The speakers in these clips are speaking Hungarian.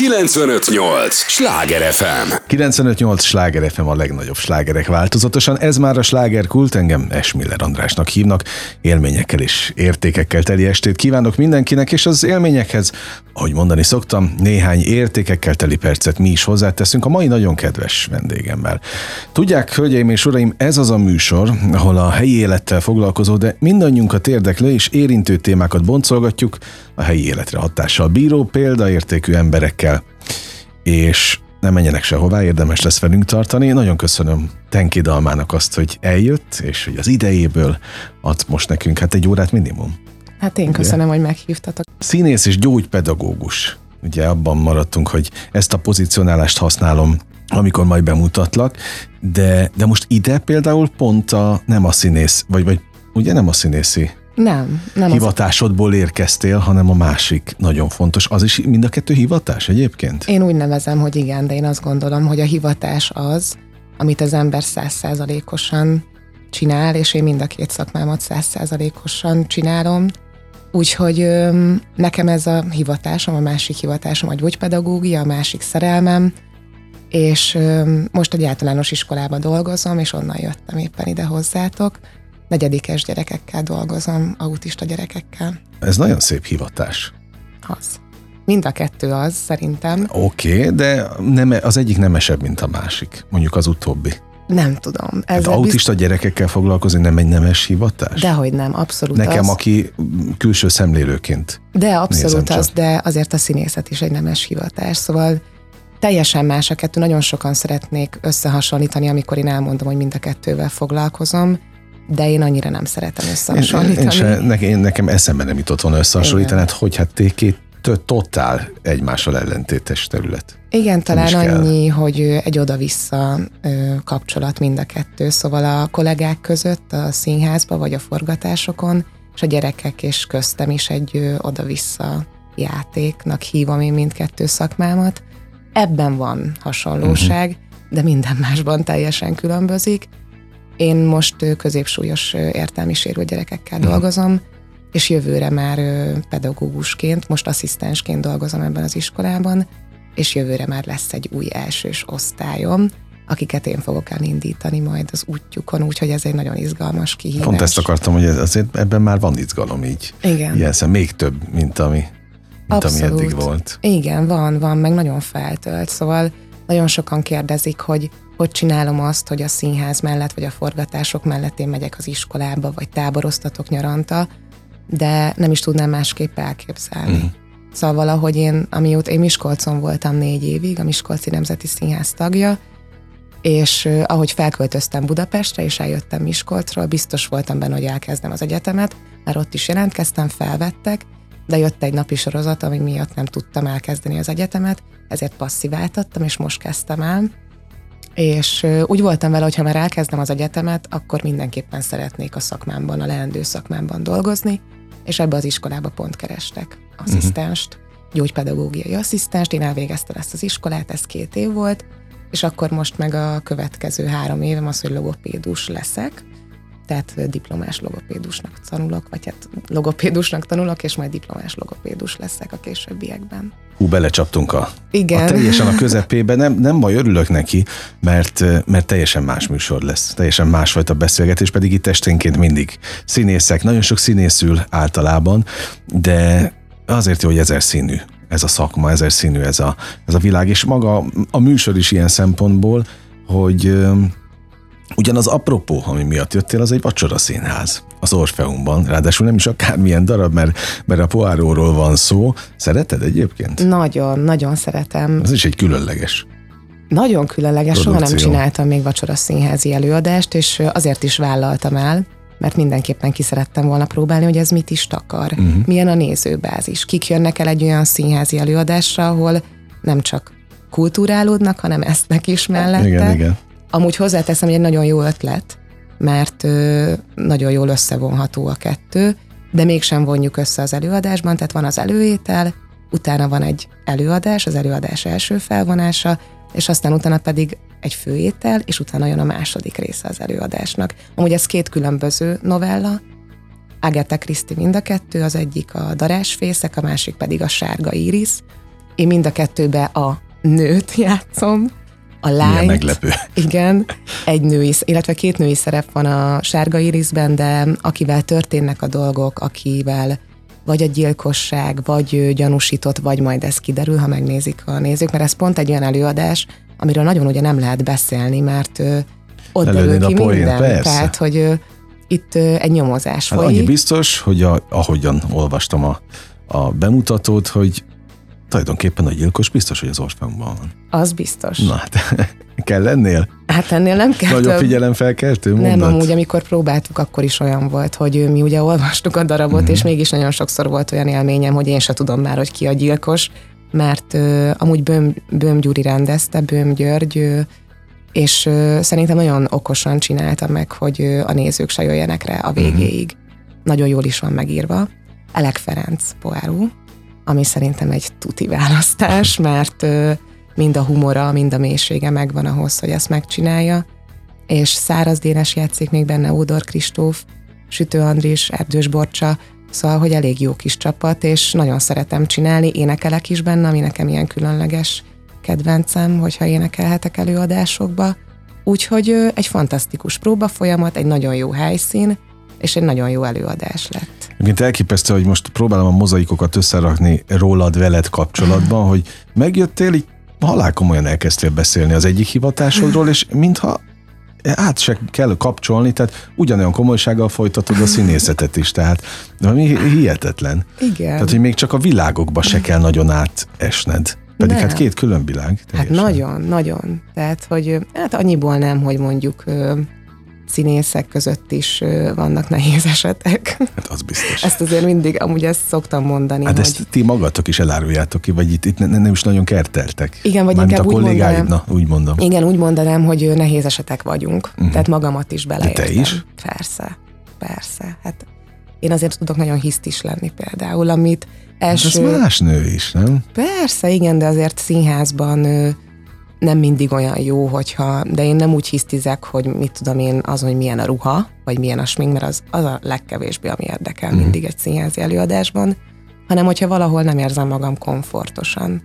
958! Sláger FM! 958 Sláger FM a legnagyobb slágerek változatosan. Ez már a sláger kult, engem Esmiller Andrásnak hívnak. Élményekkel és értékekkel teli estét kívánok mindenkinek, és az élményekhez, ahogy mondani szoktam, néhány értékekkel teli percet mi is hozzáteszünk a mai nagyon kedves vendégemmel. Tudják, hölgyeim és uraim, ez az a műsor, ahol a helyi élettel foglalkozó, de mindannyiunkat érdeklő és érintő témákat boncolgatjuk, a helyi életre hatással bíró, példaértékű emberekkel. És nem menjenek sehová, érdemes lesz velünk tartani. Nagyon köszönöm Tenki Dalmának azt, hogy eljött, és hogy az idejéből ad most nekünk hát egy órát minimum. Hát én köszönöm, Ugye? hogy meghívtatok. Színész és gyógypedagógus. Ugye abban maradtunk, hogy ezt a pozicionálást használom amikor majd bemutatlak, de, de most ide például pont a, nem a színész, vagy, vagy ugye nem a színészi nem, nem hivatásodból érkeztél, hanem a másik nagyon fontos. Az is mind a kettő hivatás egyébként? Én úgy nevezem, hogy igen, de én azt gondolom, hogy a hivatás az, amit az ember százszázalékosan csinál, és én mind a két szakmámat százszázalékosan csinálom. Úgyhogy nekem ez a hivatásom, a másik hivatásom a gyógypedagógia, a másik szerelmem, és most egy általános iskolában dolgozom, és onnan jöttem éppen ide hozzátok negyedikes gyerekekkel dolgozom, autista gyerekekkel. Ez nagyon szép hivatás. Az. Mind a kettő az, szerintem. Oké, okay, de nem, az egyik nemesebb, mint a másik. Mondjuk az utóbbi. Nem tudom. Ez hát autista bizt... gyerekekkel foglalkozni nem egy nemes hivatás? Dehogy nem, abszolút Nekem, az. aki külső szemlélőként De abszolút az, de azért a színészet is egy nemes hivatás, szóval teljesen más a kettő. Nagyon sokan szeretnék összehasonlítani, amikor én elmondom, hogy mind a kettővel foglalkozom de én annyira nem szeretem összehasonlítani. Én, én se, ne, én, nekem eszembe nem jutott volna összehasonlítani, hát hogy hát két totál egymással ellentétes terület. Igen, talán annyi, kell. hogy egy oda-vissza kapcsolat mind a kettő, szóval a kollégák között a színházba vagy a forgatásokon, és a gyerekek és köztem is egy oda-vissza játéknak hívom én mindkettő szakmámat. Ebben van hasonlóság, uh-huh. de minden másban teljesen különbözik. Én most középsúlyos értelmi sérült gyerekekkel mm. dolgozom, és jövőre már pedagógusként, most asszisztensként dolgozom ebben az iskolában, és jövőre már lesz egy új elsős osztályom, akiket én fogok elindítani majd az útjukon, úgyhogy ez egy nagyon izgalmas kihívás. Pont ezt akartam, hogy azért ebben már van izgalom így. Igen. Ilyen még több, mint ami, mint ami eddig volt. Igen, van, van, meg nagyon feltölt. Szóval nagyon sokan kérdezik, hogy hogy csinálom azt, hogy a színház mellett, vagy a forgatások mellett én megyek az iskolába, vagy táboroztatok nyaranta, de nem is tudnám másképp elképzelni. Mm. Szóval valahogy én, amióta én Miskolcon voltam négy évig, a Miskolci Nemzeti Színház tagja, és ahogy felköltöztem Budapestre, és eljöttem Miskolcról, biztos voltam benne, hogy elkezdem az egyetemet, mert ott is jelentkeztem, felvettek, de jött egy napi sorozat, ami miatt nem tudtam elkezdeni az egyetemet, ezért passziváltattam, és most kezdtem el. És úgy voltam vele, hogy ha már elkezdem az egyetemet, akkor mindenképpen szeretnék a szakmámban, a leendő szakmámban dolgozni, és ebbe az iskolába pont kerestek asszisztenst, uh-huh. gyógypedagógiai asszisztenst, én elvégeztem ezt az iskolát, ez két év volt, és akkor most meg a következő három évem az, hogy logopédus leszek, tehát diplomás logopédusnak tanulok, vagy hát logopédusnak tanulok, és majd diplomás logopédus leszek a későbbiekben. Hú, belecsaptunk a, Igen. a teljesen a közepébe, nem, nem baj, örülök neki, mert, mert teljesen más műsor lesz, teljesen másfajta beszélgetés, pedig itt esténként mindig színészek, nagyon sok színészül általában, de azért jó, hogy ezer színű ez a szakma, ezer színű ez a, ez a világ, és maga a műsor is ilyen szempontból, hogy Ugyanaz apropó, ami miatt jöttél, az egy vacsora színház az Orfeumban, ráadásul nem is akármilyen darab, mert, mert a Poáróról van szó. Szereted egyébként? Nagyon, nagyon szeretem. Ez is egy különleges. Nagyon különleges, Produkció. soha nem csináltam még vacsora színházi előadást, és azért is vállaltam el, mert mindenképpen ki szerettem volna próbálni, hogy ez mit is takar. Uh-huh. Milyen a nézőbázis. Kik jönnek el egy olyan színházi előadásra, ahol nem csak kultúrálódnak, hanem esznek is mellette. Igen, igen. Amúgy hozzáteszem, hogy egy nagyon jó ötlet, mert ö, nagyon jól összevonható a kettő, de mégsem vonjuk össze az előadásban, tehát van az előétel, utána van egy előadás, az előadás első felvonása, és aztán utána pedig egy főétel, és utána jön a második része az előadásnak. Amúgy ez két különböző novella, Agatha Christie mind a kettő, az egyik a darásfészek, a másik pedig a sárga íris, Én mind a kettőbe a nőt játszom, a. Milyen meglepő. Igen, egy női, illetve két női szerep van a Sárga Irisben, de akivel történnek a dolgok, akivel vagy a gyilkosság, vagy gyanúsított, vagy majd ez kiderül, ha megnézik a nézők, mert ez pont egy olyan előadás, amiről nagyon ugye nem lehet beszélni, mert ott derül ki poén, minden. Persze. Tehát, hogy itt egy nyomozás hát folyik. Annyi biztos, hogy a, ahogyan olvastam a, a bemutatót, hogy tulajdonképpen a gyilkos biztos, hogy az orfeumban van. Az biztos. Na hát, kell lennél? Hát ennél nem kell. Nagyon figyelemfelkeltő mondat? Nem, amúgy amikor próbáltuk, akkor is olyan volt, hogy mi ugye olvastuk a darabot, mm-hmm. és mégis nagyon sokszor volt olyan élményem, hogy én se tudom már, hogy ki a gyilkos, mert uh, amúgy Böm, Böm Gyuri rendezte, Böm György, uh, és uh, szerintem nagyon okosan csinálta meg, hogy uh, a nézők se jöjjenek rá a végéig. Mm-hmm. Nagyon jól is van megírva. Elek Ferenc Poáró, ami szerintem egy tuti választás, mert mind a humora, mind a mélysége megvan ahhoz, hogy ezt megcsinálja. És Száraz Dénes játszik még benne, Ódor Kristóf, Sütő Andris, Erdős Borcsa, Szóval, hogy elég jó kis csapat, és nagyon szeretem csinálni, énekelek is benne, ami nekem ilyen különleges kedvencem, hogyha énekelhetek előadásokba. Úgyhogy egy fantasztikus próba folyamat, egy nagyon jó helyszín, és egy nagyon jó előadás lett. Egyébként elképesztő, hogy most próbálom a mozaikokat összerakni rólad, veled kapcsolatban, hogy megjöttél, így halál komolyan elkezdtél beszélni az egyik hivatásodról, és mintha át se kell kapcsolni, tehát ugyanolyan komolysággal folytatod a színészetet is, tehát ami hihetetlen. Igen. Tehát, hogy még csak a világokba se kell nagyon átesned. Pedig nem. hát két külön világ. Teljesen. Hát nagyon, nagyon. Tehát, hogy hát annyiból nem, hogy mondjuk színészek között is vannak nehéz esetek. Hát az biztos. Ezt azért mindig, amúgy ezt szoktam mondani. Hát hogy... ezt ti magatok is eláruljátok ki, vagy itt, itt nem, nem is nagyon kerteltek. Igen, vagy Mármint inkább a úgy mondanám, na, úgy mondom. Igen, úgy mondanám, hogy nehéz esetek vagyunk. Uh-huh. Tehát magamat is beleértem. De te is? Persze, persze. Hát én azért tudok nagyon hisztis lenni például, amit első... Hát ez más nő is, nem? Persze, igen, de azért színházban nem mindig olyan jó, hogyha, de én nem úgy hisztizek, hogy mit tudom én, az, hogy milyen a ruha, vagy milyen a smink, mert az, az a legkevésbé, ami érdekel mm. mindig egy színházi előadásban, hanem hogyha valahol nem érzem magam komfortosan.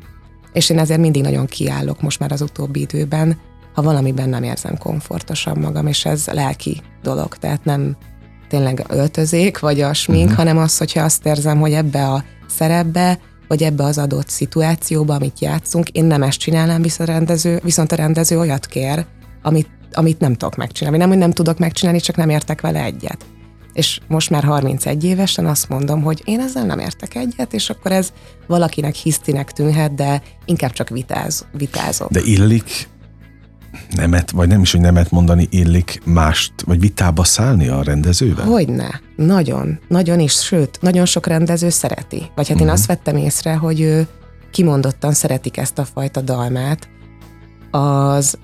És én ezért mindig nagyon kiállok most már az utóbbi időben, ha valamiben nem érzem komfortosan magam, és ez lelki dolog, tehát nem tényleg öltözék, vagy a smink, uh-huh. hanem az, hogyha azt érzem, hogy ebbe a szerepbe vagy ebbe az adott szituációba, amit játszunk, én nem ezt csinálnám, viszont a rendező, viszont a rendező olyat kér, amit, amit nem tudok megcsinálni. Nem, hogy nem tudok megcsinálni, csak nem értek vele egyet. És most már 31 évesen azt mondom, hogy én ezzel nem értek egyet, és akkor ez valakinek hisztinek tűnhet, de inkább csak vitáz, vitázok. De illik nemet, vagy nem is, hogy nemet mondani illik mást, vagy vitába szállni a rendezővel? Hogyne. Nagyon. Nagyon is, sőt, nagyon sok rendező szereti. Vagy hát uh-huh. én mhm. azt vettem észre, hogy ő kimondottan szeretik ezt a fajta dalmát. Az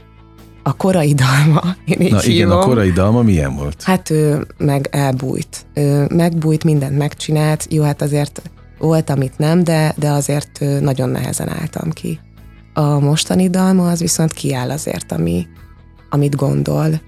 a korai dalma, én így Na hívom. igen, a korai dalma milyen volt? Hát ő meg elbújt. Ő megbújt, mindent megcsinált. Jó, hát azért volt, amit nem, de, de azért nagyon nehezen álltam ki. A mostani dalma az viszont kiáll azért, ami, amit gondol.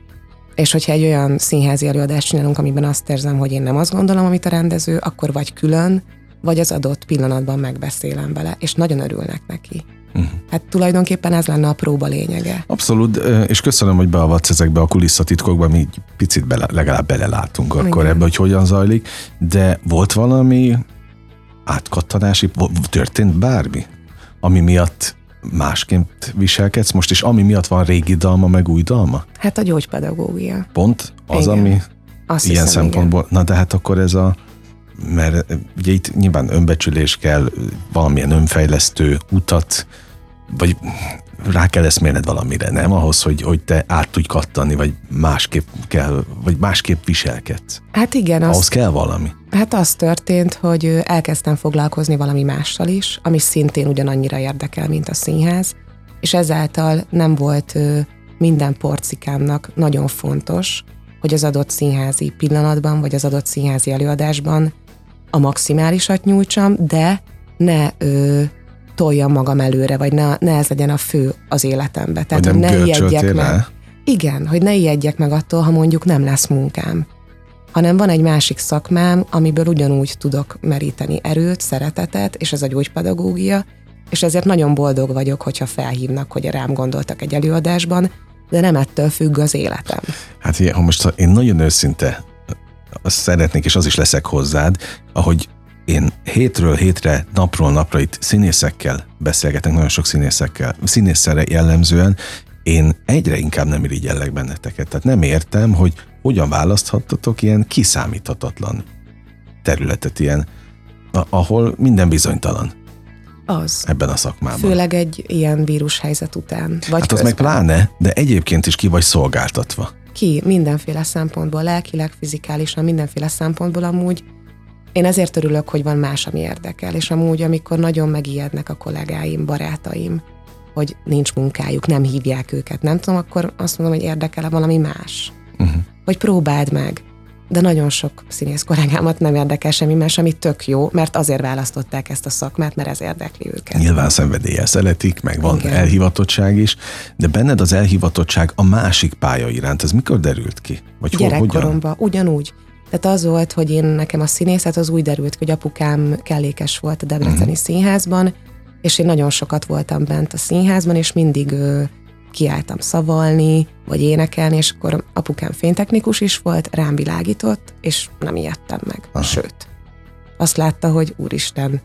És hogyha egy olyan színházi előadást csinálunk, amiben azt érzem, hogy én nem azt gondolom, amit a rendező, akkor vagy külön, vagy az adott pillanatban megbeszélem vele, és nagyon örülnek neki. Uh-huh. Hát tulajdonképpen ez lenne a próba lényege. Abszolút, és köszönöm, hogy beavatsz ezekbe a kulisszatitkokba, mi picit bele, legalább belelátunk akkor Igen. ebbe, hogy hogyan zajlik, de volt valami átkattanási, történt bármi, ami miatt másként viselkedsz most, és ami miatt van régi dalma, meg új dalma? Hát a gyógypedagógia. Pont az, igen. ami Azt ilyen hiszem, szempontból, igen. na de hát akkor ez a, mert ugye itt nyilván önbecsülés kell, valamilyen önfejlesztő utat, vagy rá kell eszmélned valamire, nem? Ahhoz, hogy, hogy te át tudj kattani, vagy másképp kell, vagy másképp viselkedsz. Hát igen. Ahhoz az, kell valami. Hát az történt, hogy elkezdtem foglalkozni valami mással is, ami szintén ugyanannyira érdekel, mint a színház, és ezáltal nem volt minden porcikámnak nagyon fontos, hogy az adott színházi pillanatban, vagy az adott színházi előadásban a maximálisat nyújtsam, de ne ö, toljam magam előre, vagy ne, ne ez legyen a fő az életembe. Tehát, hogy, hogy ne ijedjek meg. Igen, hogy ne ijedjek meg attól, ha mondjuk nem lesz munkám. Hanem van egy másik szakmám, amiből ugyanúgy tudok meríteni erőt, szeretetet, és ez a gyógypedagógia, és ezért nagyon boldog vagyok, hogyha felhívnak, hogy rám gondoltak egy előadásban, de nem ettől függ az életem. Hát ha most én nagyon őszinte azt szeretnék, és az is leszek hozzád, ahogy én hétről hétre, napról napra itt színészekkel beszélgetek, nagyon sok színészekkel, színészszerre jellemzően, én egyre inkább nem irigyellek benneteket. Tehát nem értem, hogy hogyan választhattatok ilyen kiszámíthatatlan területet, ilyen, ahol minden bizonytalan. Az. Ebben a szakmában. Főleg egy ilyen vírushelyzet után. Vagy hát az meg pláne, de egyébként is ki vagy szolgáltatva. Ki, mindenféle szempontból, lelkileg, fizikálisan, mindenféle szempontból amúgy. Én ezért örülök, hogy van más, ami érdekel, és amúgy, amikor nagyon megijednek a kollégáim, barátaim, hogy nincs munkájuk, nem hívják őket, nem tudom, akkor azt mondom, hogy érdekel-e valami más. Uh-huh. Hogy próbáld meg de nagyon sok színész kollégámat nem érdekel semmi más, ami tök jó, mert azért választották ezt a szakmát, mert ez érdekli őket. Nyilván szenvedéllyel szeretik, meg van Igen. elhivatottság is, de benned az elhivatottság a másik pálya iránt, ez mikor derült ki? Vagy Gyerekkoromban, ugyanúgy. Tehát az volt, hogy én nekem a színészet az úgy derült hogy apukám kellékes volt a Debreceni uh-huh. színházban, és én nagyon sokat voltam bent a színházban, és mindig ő, kiálltam szavalni, vagy énekelni, és akkor apukám fénytechnikus is volt, rám világított, és nem ijedtem meg. Aha. Sőt, azt látta, hogy úristen,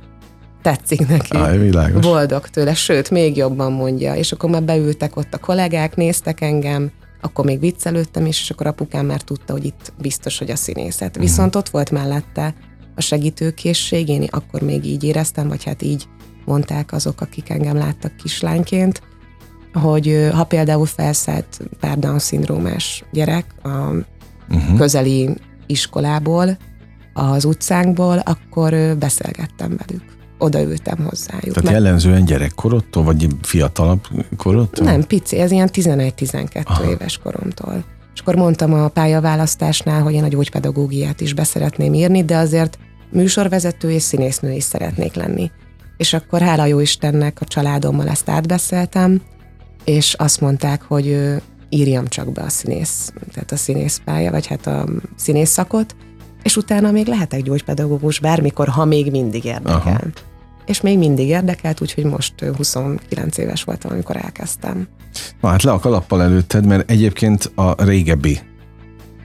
tetszik neki. Aj, világos. Boldog tőle, sőt, még jobban mondja. És akkor már beültek ott a kollégák, néztek engem, akkor még viccelődtem is, és akkor apukám már tudta, hogy itt biztos, hogy a színészet. Viszont ott volt mellette a segítőkészség, én akkor még így éreztem, vagy hát így mondták azok, akik engem láttak kislányként, hogy ha például felszállt pár Down-szindrómás gyerek a uh-huh. közeli iskolából, az utcánkból, akkor beszélgettem velük. Odaültem hozzájuk. Tehát mert... jellemzően gyerekkorodtól, vagy fiatalabb korodtól? Nem, pici, ez ilyen 11-12 éves koromtól. És akkor mondtam a pályaválasztásnál, hogy én a gyógypedagógiát is beszeretném írni, de azért műsorvezető és színésznő is szeretnék lenni. És akkor hála jó Istennek a családommal ezt átbeszéltem, és azt mondták, hogy írjam csak be a színész, tehát a színészpálya, vagy hát a színész szakot, és utána még lehetek gyógypedagógus bármikor, ha még mindig érdekel. Aha. És még mindig érdekelt, úgyhogy most 29 éves voltam, amikor elkezdtem. Na hát le a kalappal előtted, mert egyébként a régebbi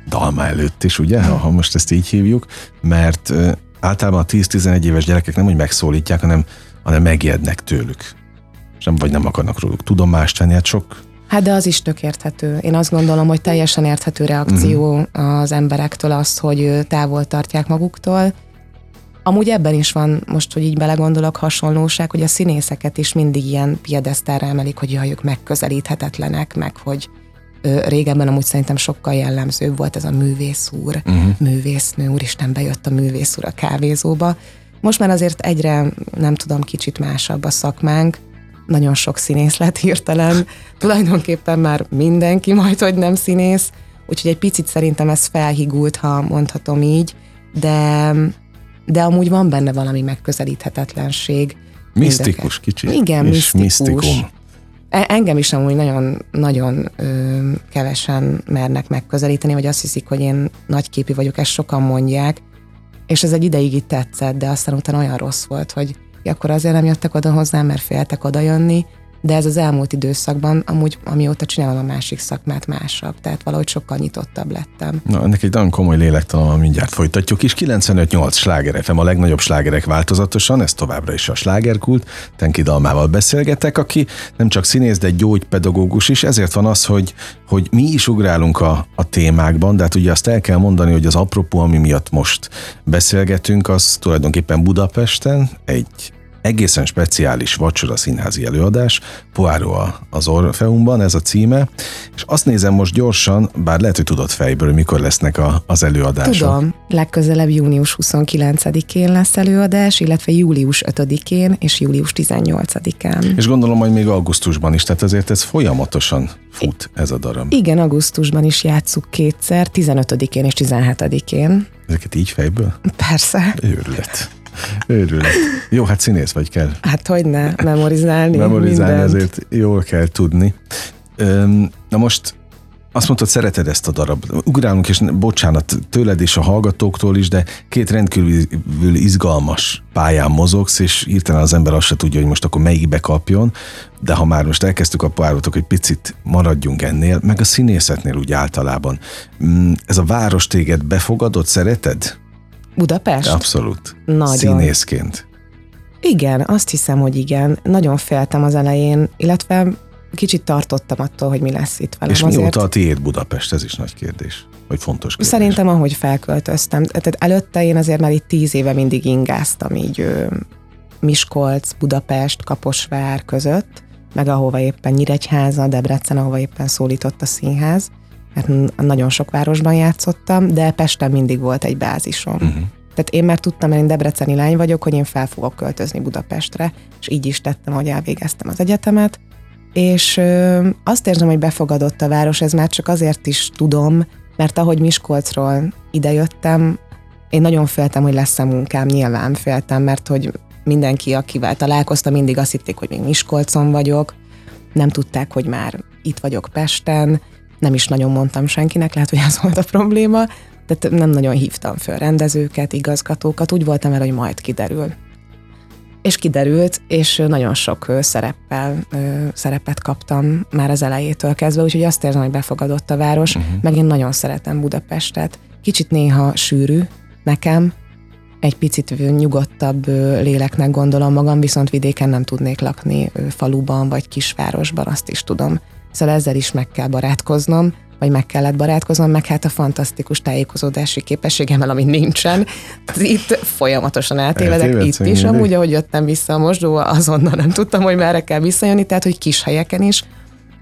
dalma előtt is, ugye, ha most ezt így hívjuk, mert általában a 10-11 éves gyerekek nem úgy megszólítják, hanem, hanem megijednek tőlük és nem, vagy nem akarnak róluk tudomást venni, hát sok Hát de az is tök érthető. Én azt gondolom, hogy teljesen érthető reakció uh-huh. az emberektől az, hogy távol tartják maguktól. Amúgy ebben is van, most, hogy így belegondolok, hasonlóság, hogy a színészeket is mindig ilyen piedesztára emelik, hogy jaj, ők megközelíthetetlenek, meg hogy ö, régebben amúgy szerintem sokkal jellemzőbb volt ez a művész úr, uh-huh. művésznő, úristen, bejött a művész úr a kávézóba. Most már azért egyre, nem tudom, kicsit másabb a szakmánk, nagyon sok színész lett hirtelen, tulajdonképpen már mindenki majd, hogy nem színész, úgyhogy egy picit szerintem ez felhigult, ha mondhatom így, de, de amúgy van benne valami megközelíthetetlenség. Misztikus kicsit. Igen, és misztikus. misztikum. E, engem is amúgy nagyon, nagyon ö, kevesen mernek megközelíteni, vagy azt hiszik, hogy én nagyképű vagyok, ezt sokan mondják, és ez egy ideig itt tetszett, de aztán utána olyan rossz volt, hogy akkor azért nem jöttek oda hozzám, mert féltek oda jönni, de ez az elmúlt időszakban, amúgy amióta csinálom a másik szakmát másabb, tehát valahogy sokkal nyitottabb lettem. Na, ennek egy nagyon komoly lélektalan, mindjárt folytatjuk is. 95-8 sláger FM, a legnagyobb slágerek változatosan, ez továbbra is a slágerkult. Tenki Dalmával beszélgetek, aki nem csak színész, de gyógypedagógus is, ezért van az, hogy, hogy mi is ugrálunk a, a témákban, de hát ugye azt el kell mondani, hogy az apropó, ami miatt most beszélgetünk, az tulajdonképpen Budapesten egy egészen speciális vacsora színházi előadás, Poirot az Orfeumban, ez a címe, és azt nézem most gyorsan, bár lehet, hogy tudod fejből, mikor lesznek a, az előadások. Tudom, legközelebb június 29-én lesz előadás, illetve július 5-én és július 18-án. És gondolom, hogy még augusztusban is, tehát azért ez folyamatosan fut ez a darab. Igen, augusztusban is játsszuk kétszer, 15-én és 17-én. Ezeket így fejből? Persze. Őrület. Őrület. Jó, hát színész vagy kell. Hát hogy ne, memorizálni Memorizálni mindent. azért jól kell tudni. Na most azt mondtad, szereted ezt a darab. Ugrálunk, és bocsánat tőled és a hallgatóktól is, de két rendkívül izgalmas pályán mozogsz, és hirtelen az ember azt se tudja, hogy most akkor melyikbe kapjon, de ha már most elkezdtük a párotok, hogy picit maradjunk ennél, meg a színészetnél úgy általában. Mm, ez a város téged befogadott, szereted? Budapest? Abszolút. Nagyon. Színészként. Igen, azt hiszem, hogy igen. Nagyon féltem az elején, illetve kicsit tartottam attól, hogy mi lesz itt velem. És mióta azért... a tiéd Budapest? Ez is nagy kérdés. Vagy fontos kérdés. Szerintem, ahogy felköltöztem. Tehát előtte én azért már itt tíz éve mindig ingáztam így Miskolc, Budapest, Kaposvár között, meg ahova éppen Nyíregyháza, Debrecen, ahova éppen szólított a színház, mert nagyon sok városban játszottam, de Pesten mindig volt egy bázisom. Uh-huh. Tehát én már tudtam, mert én debreceni lány vagyok, hogy én fel fogok költözni Budapestre, és így is tettem, hogy elvégeztem az egyetemet, és ö, azt érzem, hogy befogadott a város, ez már csak azért is tudom, mert ahogy Miskolcról idejöttem, én nagyon féltem, hogy lesz-e munkám, nyilván féltem, mert hogy mindenki, akivel találkoztam, mindig azt hitték, hogy még Miskolcon vagyok, nem tudták, hogy már itt vagyok Pesten, nem is nagyon mondtam senkinek, lehet, hogy ez volt a probléma, tehát nem nagyon hívtam föl rendezőket, igazgatókat, úgy voltam el, hogy majd kiderül. És kiderült, és nagyon sok szereppel, szerepet kaptam már az elejétől kezdve, úgyhogy azt érzem, hogy befogadott a város, uh-huh. meg én nagyon szeretem Budapestet. Kicsit néha sűrű nekem, egy picit nyugodtabb léleknek gondolom magam, viszont vidéken nem tudnék lakni faluban vagy kisvárosban, azt is tudom. Szóval ezzel is meg kell barátkoznom, vagy meg kellett barátkoznom, meg hát a fantasztikus tájékozódási képességemmel, ami nincsen. Itt folyamatosan eltévedek, itt is, amúgy, ahogy jöttem vissza a mosdóba, azonnal nem tudtam, hogy merre kell visszajönni, tehát, hogy kis helyeken is.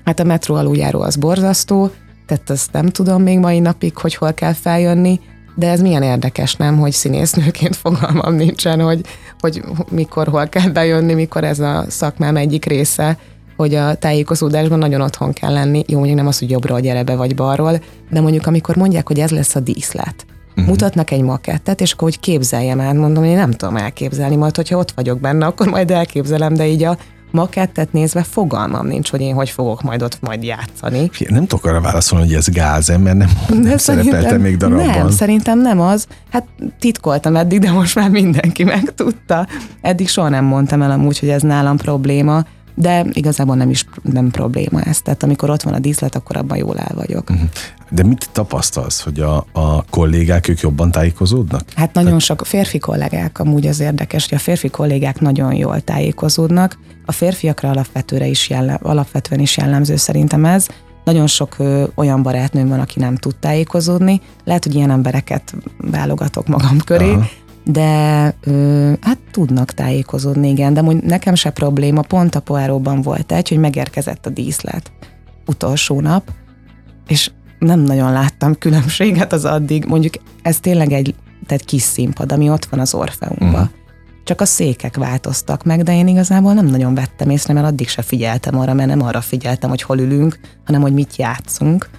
Hát a metró aluljáró az borzasztó, tehát azt nem tudom még mai napig, hogy hol kell feljönni, de ez milyen érdekes, nem, hogy színésznőként fogalmam nincsen, hogy, hogy mikor, hol kell bejönni, mikor ez a szakmám egyik része, hogy a tájékozódásban nagyon otthon kell lenni. Jó, mondjuk nem az, hogy jobbról gyere be, vagy balról, de mondjuk amikor mondják, hogy ez lesz a díszlet, uh-huh. mutatnak egy makettet, és akkor hogy képzeljem el, mondom, én nem tudom elképzelni, majd hogyha ott vagyok benne, akkor majd elképzelem, de így a makettet nézve fogalmam nincs, hogy én hogy fogok majd ott majd játszani. Nem tudok arra válaszolni, hogy ez gáz, mert nem, nem szerepeltem még darabban. Nem, szerintem nem az. Hát titkoltam eddig, de most már mindenki megtudta. Eddig soha nem mondtam el amúgy, hogy ez nálam probléma de igazából nem is nem probléma ez. Tehát amikor ott van a díszlet, akkor abban jól el vagyok. Uh-huh. De mit tapasztalsz, hogy a, a kollégák ők jobban tájékozódnak? Hát nagyon Tehát... sok férfi kollégák, amúgy az érdekes, hogy a férfi kollégák nagyon jól tájékozódnak. A férfiakra alapvetőre is jellem, alapvetően is jellemző szerintem ez. Nagyon sok ö, olyan barátnőm van, aki nem tud tájékozódni. Lehet, hogy ilyen embereket válogatok magam köré, Aha de ö, hát tudnak tájékozódni, igen, de mondjuk nekem se probléma, pont a Poáróban volt egy, hogy megérkezett a díszlet utolsó nap, és nem nagyon láttam különbséget az addig, mondjuk ez tényleg egy tehát kis színpad, ami ott van az Orfeumban. Uh-huh. Csak a székek változtak meg, de én igazából nem nagyon vettem észre, mert addig se figyeltem arra, mert nem arra figyeltem, hogy hol ülünk, hanem hogy mit játszunk.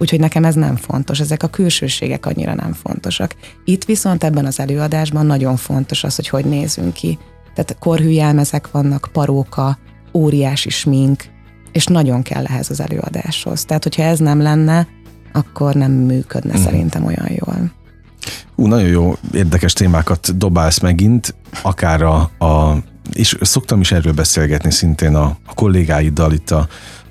Úgyhogy nekem ez nem fontos, ezek a külsőségek annyira nem fontosak. Itt viszont ebben az előadásban nagyon fontos az, hogy hogy nézünk ki. Tehát korhűjelmezek vannak, paróka, óriási smink, és nagyon kell ehhez az előadáshoz. Tehát, hogyha ez nem lenne, akkor nem működne mm. szerintem olyan jól. Ú, nagyon jó, érdekes témákat dobálsz megint, akár a, a és szoktam is erről beszélgetni szintén a, a kollégáiddal itt a,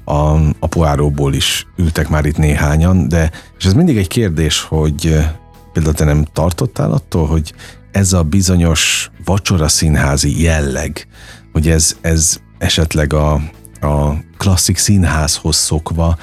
a, a poáróból is ültek már itt néhányan, de és ez mindig egy kérdés, hogy eh, például te nem tartottál attól, hogy ez a bizonyos vacsora színházi jelleg, hogy ez, ez esetleg a, a klasszik színházhoz szokva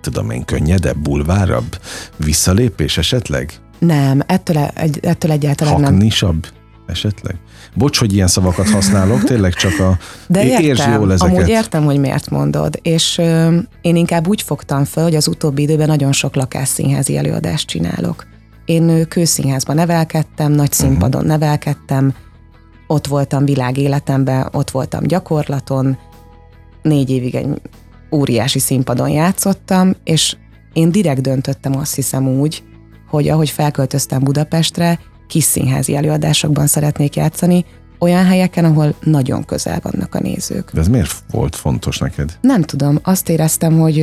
tudom én, könnyedebb, bulvárabb, visszalépés esetleg? Nem, ettől, egy, ettől egyáltalán Haknisabb nem. Esetleg? Bocs, hogy ilyen szavakat használok, tényleg csak a... De értem, értsd jól ezeket. amúgy értem, hogy miért mondod, és ö, én inkább úgy fogtam fel, hogy az utóbbi időben nagyon sok lakásszínházi előadást csinálok. Én kőszínházban nevelkedtem, nagy mhm. színpadon uh-huh. nevelkedtem, ott voltam világéletemben, ott voltam gyakorlaton, négy évig egy óriási színpadon játszottam, és én direkt döntöttem azt hiszem úgy, hogy ahogy felköltöztem Budapestre, kis színházi előadásokban szeretnék játszani, olyan helyeken, ahol nagyon közel vannak a nézők. De ez miért volt fontos neked? Nem tudom, azt éreztem, hogy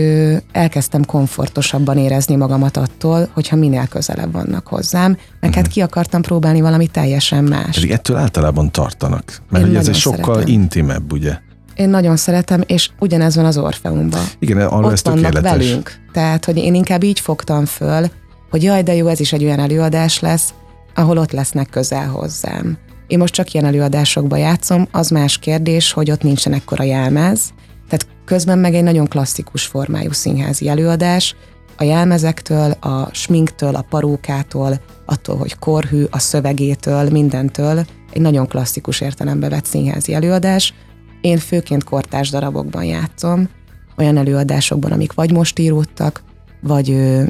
elkezdtem komfortosabban érezni magamat attól, hogyha minél közelebb vannak hozzám, mert hát ki akartam próbálni valami teljesen más. Pedig ettől általában tartanak, mert ugye ez egy sokkal szeretem. intimebb, ugye? Én nagyon szeretem, és ugyanez van az Orfeumban. Igen, arra ez vannak tökéletes. velünk. Tehát, hogy én inkább így fogtam föl, hogy jaj, de jó, ez is egy olyan előadás lesz, ahol ott lesznek közel hozzám. Én most csak ilyen előadásokba játszom, az más kérdés, hogy ott nincsen ekkora jelmez, tehát közben meg egy nagyon klasszikus formájú színházi előadás, a jelmezektől, a sminktől, a parókától, attól, hogy korhű, a szövegétől, mindentől egy nagyon klasszikus értelembe vett színházi előadás. Én főként kortárs darabokban játszom, olyan előadásokban, amik vagy most íródtak, vagy ö,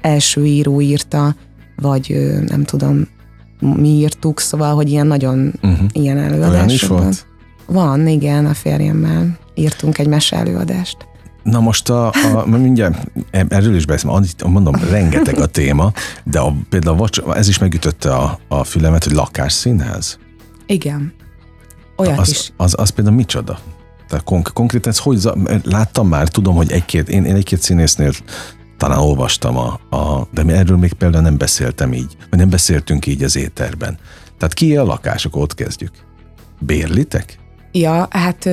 első író írta, vagy nem tudom, mi írtuk, szóval, hogy ilyen nagyon uh-huh. ilyen előadásokban. Olyan is volt? Van, igen, a férjemmel írtunk egy mese előadást. Na most a, a mindjárt erről is beszélem, mondom, rengeteg a téma, de a, például a, ez is megütötte a, a fülemet, hogy lakásszínház. Igen. Olyat az, is. Az, az például micsoda? Tehát konk- konkrétan ez hogy, láttam már, tudom, hogy egy-két, én, én egy-két színésznél talán olvastam, a, a, de mi erről még például nem beszéltem így, vagy nem beszéltünk így az éterben. Tehát ki a lakások, ott kezdjük. Bérlitek? Ja, hát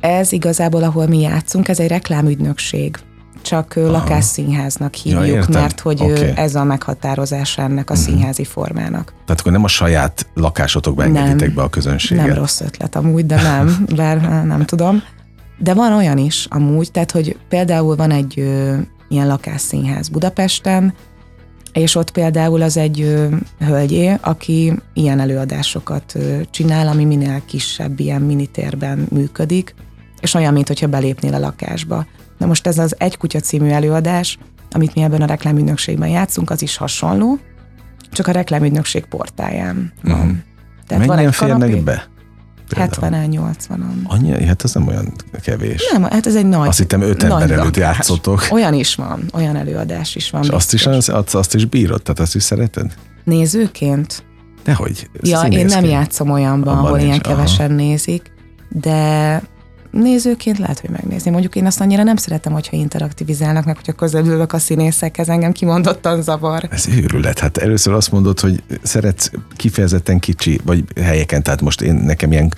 ez igazából, ahol mi játszunk, ez egy reklámügynökség. Csak Aha. lakásszínháznak hívjuk, ja, mert hogy okay. ez a meghatározása ennek a uh-huh. színházi formának. Tehát akkor nem a saját lakásotokba engeditek be a közönséget? Nem rossz ötlet amúgy, de nem, bár nem tudom. De van olyan is amúgy, tehát hogy például van egy ilyen lakásszínház Budapesten, és ott például az egy hölgyé, aki ilyen előadásokat csinál, ami minél kisebb, ilyen minitérben működik, és olyan, mint hogyha belépnél a lakásba. Na most ez az Egy Kutya című előadás, amit mi ebben a reklámügynökségben játszunk, az is hasonló, csak a reklámügynökség portáján van. Uh-huh. Tehát Mennyien van egy férnek kanapé, be? 70-en, 80-on. Annyi? Hát ez nem olyan kevés. Nem, hát ez egy nagy Azt hittem öt ember előtt játszottok. Olyan is van, olyan előadás is van. És azt is, azt, azt is bírod? Tehát azt is szereted? Nézőként? Dehogy. Ja, én nem játszom olyanban, ahol ilyen kevesen aha. nézik, de nézőként lehet, hogy megnézni. Mondjuk én azt annyira nem szeretem, hogyha interaktivizálnak, meg hogyha közelülök a színészekhez, engem kimondottan zavar. Ez őrület. Hát először azt mondod, hogy szeretsz kifejezetten kicsi, vagy helyeken, tehát most én nekem ilyen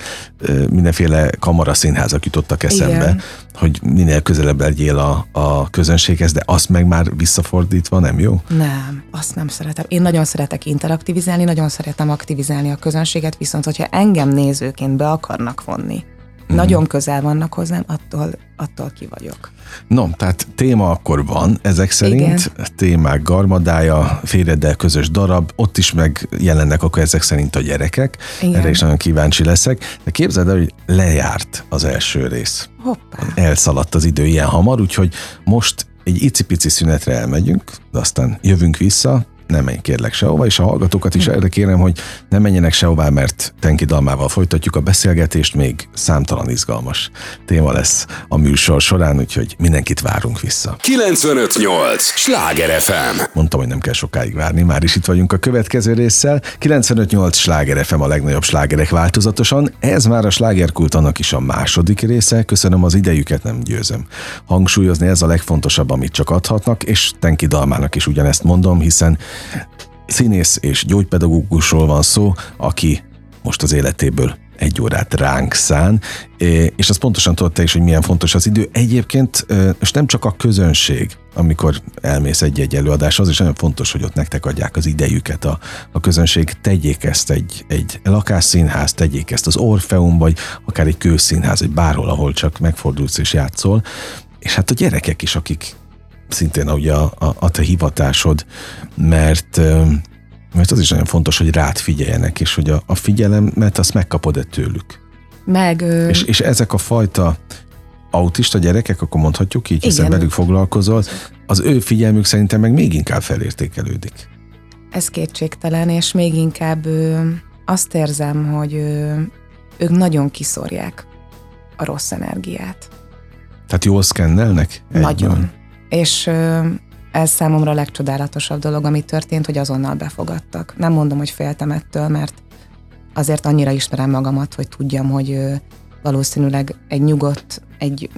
mindenféle kamaraszínházak jutottak eszembe, Igen. hogy minél közelebb legyél a, a közönséghez, de azt meg már visszafordítva nem jó? Nem, azt nem szeretem. Én nagyon szeretek interaktivizálni, nagyon szeretem aktivizálni a közönséget, viszont hogyha engem nézőként be akarnak vonni. Nagyon közel vannak hozzám, attól, attól ki vagyok. No, tehát téma akkor van, ezek szerint Igen. témák garmadája, félreddel közös darab, ott is megjelennek akkor ezek szerint a gyerekek. Igen. Erre is nagyon kíváncsi leszek. De képzeld el, hogy lejárt az első rész. Hoppá. Elszaladt az idő ilyen hamar, úgyhogy most egy icipici szünetre elmegyünk, de aztán jövünk vissza, nem menj kérlek sehova, és a hallgatókat is erre kérem, hogy ne menjenek sehová, mert Tenki Dalmával folytatjuk a beszélgetést, még számtalan izgalmas téma lesz a műsor során, úgyhogy mindenkit várunk vissza. 958! Sláger FM! Mondtam, hogy nem kell sokáig várni, már is itt vagyunk a következő résszel. 958! Sláger FM a legnagyobb slágerek változatosan. Ez már a slágerkult annak is a második része. Köszönöm az idejüket, nem győzöm. Hangsúlyozni ez a legfontosabb, amit csak adhatnak, és Tenki Dalmának is ugyanezt mondom, hiszen Színész és gyógypedagógusról van szó, aki most az életéből egy órát ránk szán, és az pontosan tudta is, hogy milyen fontos az idő. Egyébként, és nem csak a közönség, amikor elmész egy-egy előadás, az is nagyon fontos, hogy ott nektek adják az idejüket a, a közönség. Tegyék ezt egy, egy lakásszínház, tegyék ezt az Orfeum, vagy akár egy kőszínház, egy bárhol, ahol csak megfordulsz és játszol. És hát a gyerekek is, akik szintén ugye a, a, a te hivatásod, mert mert az is nagyon fontos, hogy rád figyeljenek, és hogy a, a figyelemet azt megkapod-e tőlük. Meg. És, és ezek a fajta autista gyerekek, akkor mondhatjuk így, hiszen velük foglalkozol, az ő figyelmük szerintem meg még inkább felértékelődik. Ez kétségtelen, és még inkább ö, azt érzem, hogy ö, ők nagyon kiszorják a rossz energiát. Tehát jól szkennelnek? Nagyon és ez számomra a legcsodálatosabb dolog, ami történt, hogy azonnal befogadtak. Nem mondom, hogy féltem ettől, mert azért annyira ismerem magamat, hogy tudjam, hogy valószínűleg egy nyugodt, egy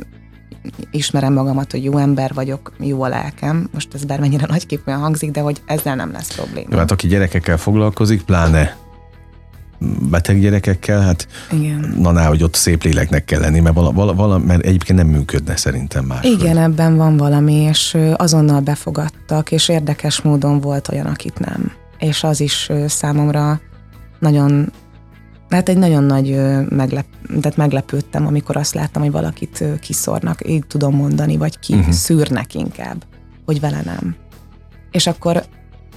ismerem magamat, hogy jó ember vagyok, jó a lelkem. Most ez bármennyire nagyképűen hangzik, de hogy ezzel nem lesz probléma. Jó, hát aki gyerekekkel foglalkozik, pláne beteg gyerekekkel, hát Igen. na ná, hogy ott szép léleknek kell lenni, mert, vala, vala, vala, mert egyébként nem működne szerintem más. Igen, ebben van valami, és azonnal befogadtak, és érdekes módon volt olyan, akit nem. És az is számomra nagyon, hát egy nagyon nagy meglep, tehát meglepődtem, amikor azt láttam, hogy valakit kiszornak, így tudom mondani, vagy ki uh-huh. szűrnek inkább, hogy vele nem. És akkor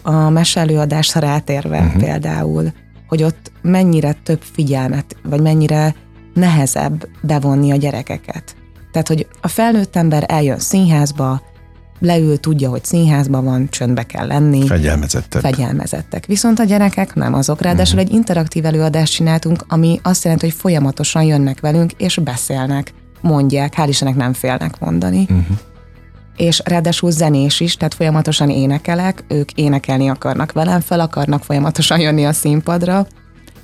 a meselőadásra rátérve uh-huh. például, hogy ott mennyire több figyelmet, vagy mennyire nehezebb bevonni a gyerekeket. Tehát, hogy a felnőtt ember eljön színházba, leül, tudja, hogy színházban van, csöndbe kell lenni, Fegyelmezettebb. fegyelmezettek. Viszont a gyerekek nem azok. Ráadásul egy interaktív előadást csináltunk, ami azt jelenti, hogy folyamatosan jönnek velünk, és beszélnek, mondják, hál' Istennek nem félnek mondani. Uh-huh. És ráadásul zenés is, tehát folyamatosan énekelek, ők énekelni akarnak velem, fel akarnak folyamatosan jönni a színpadra,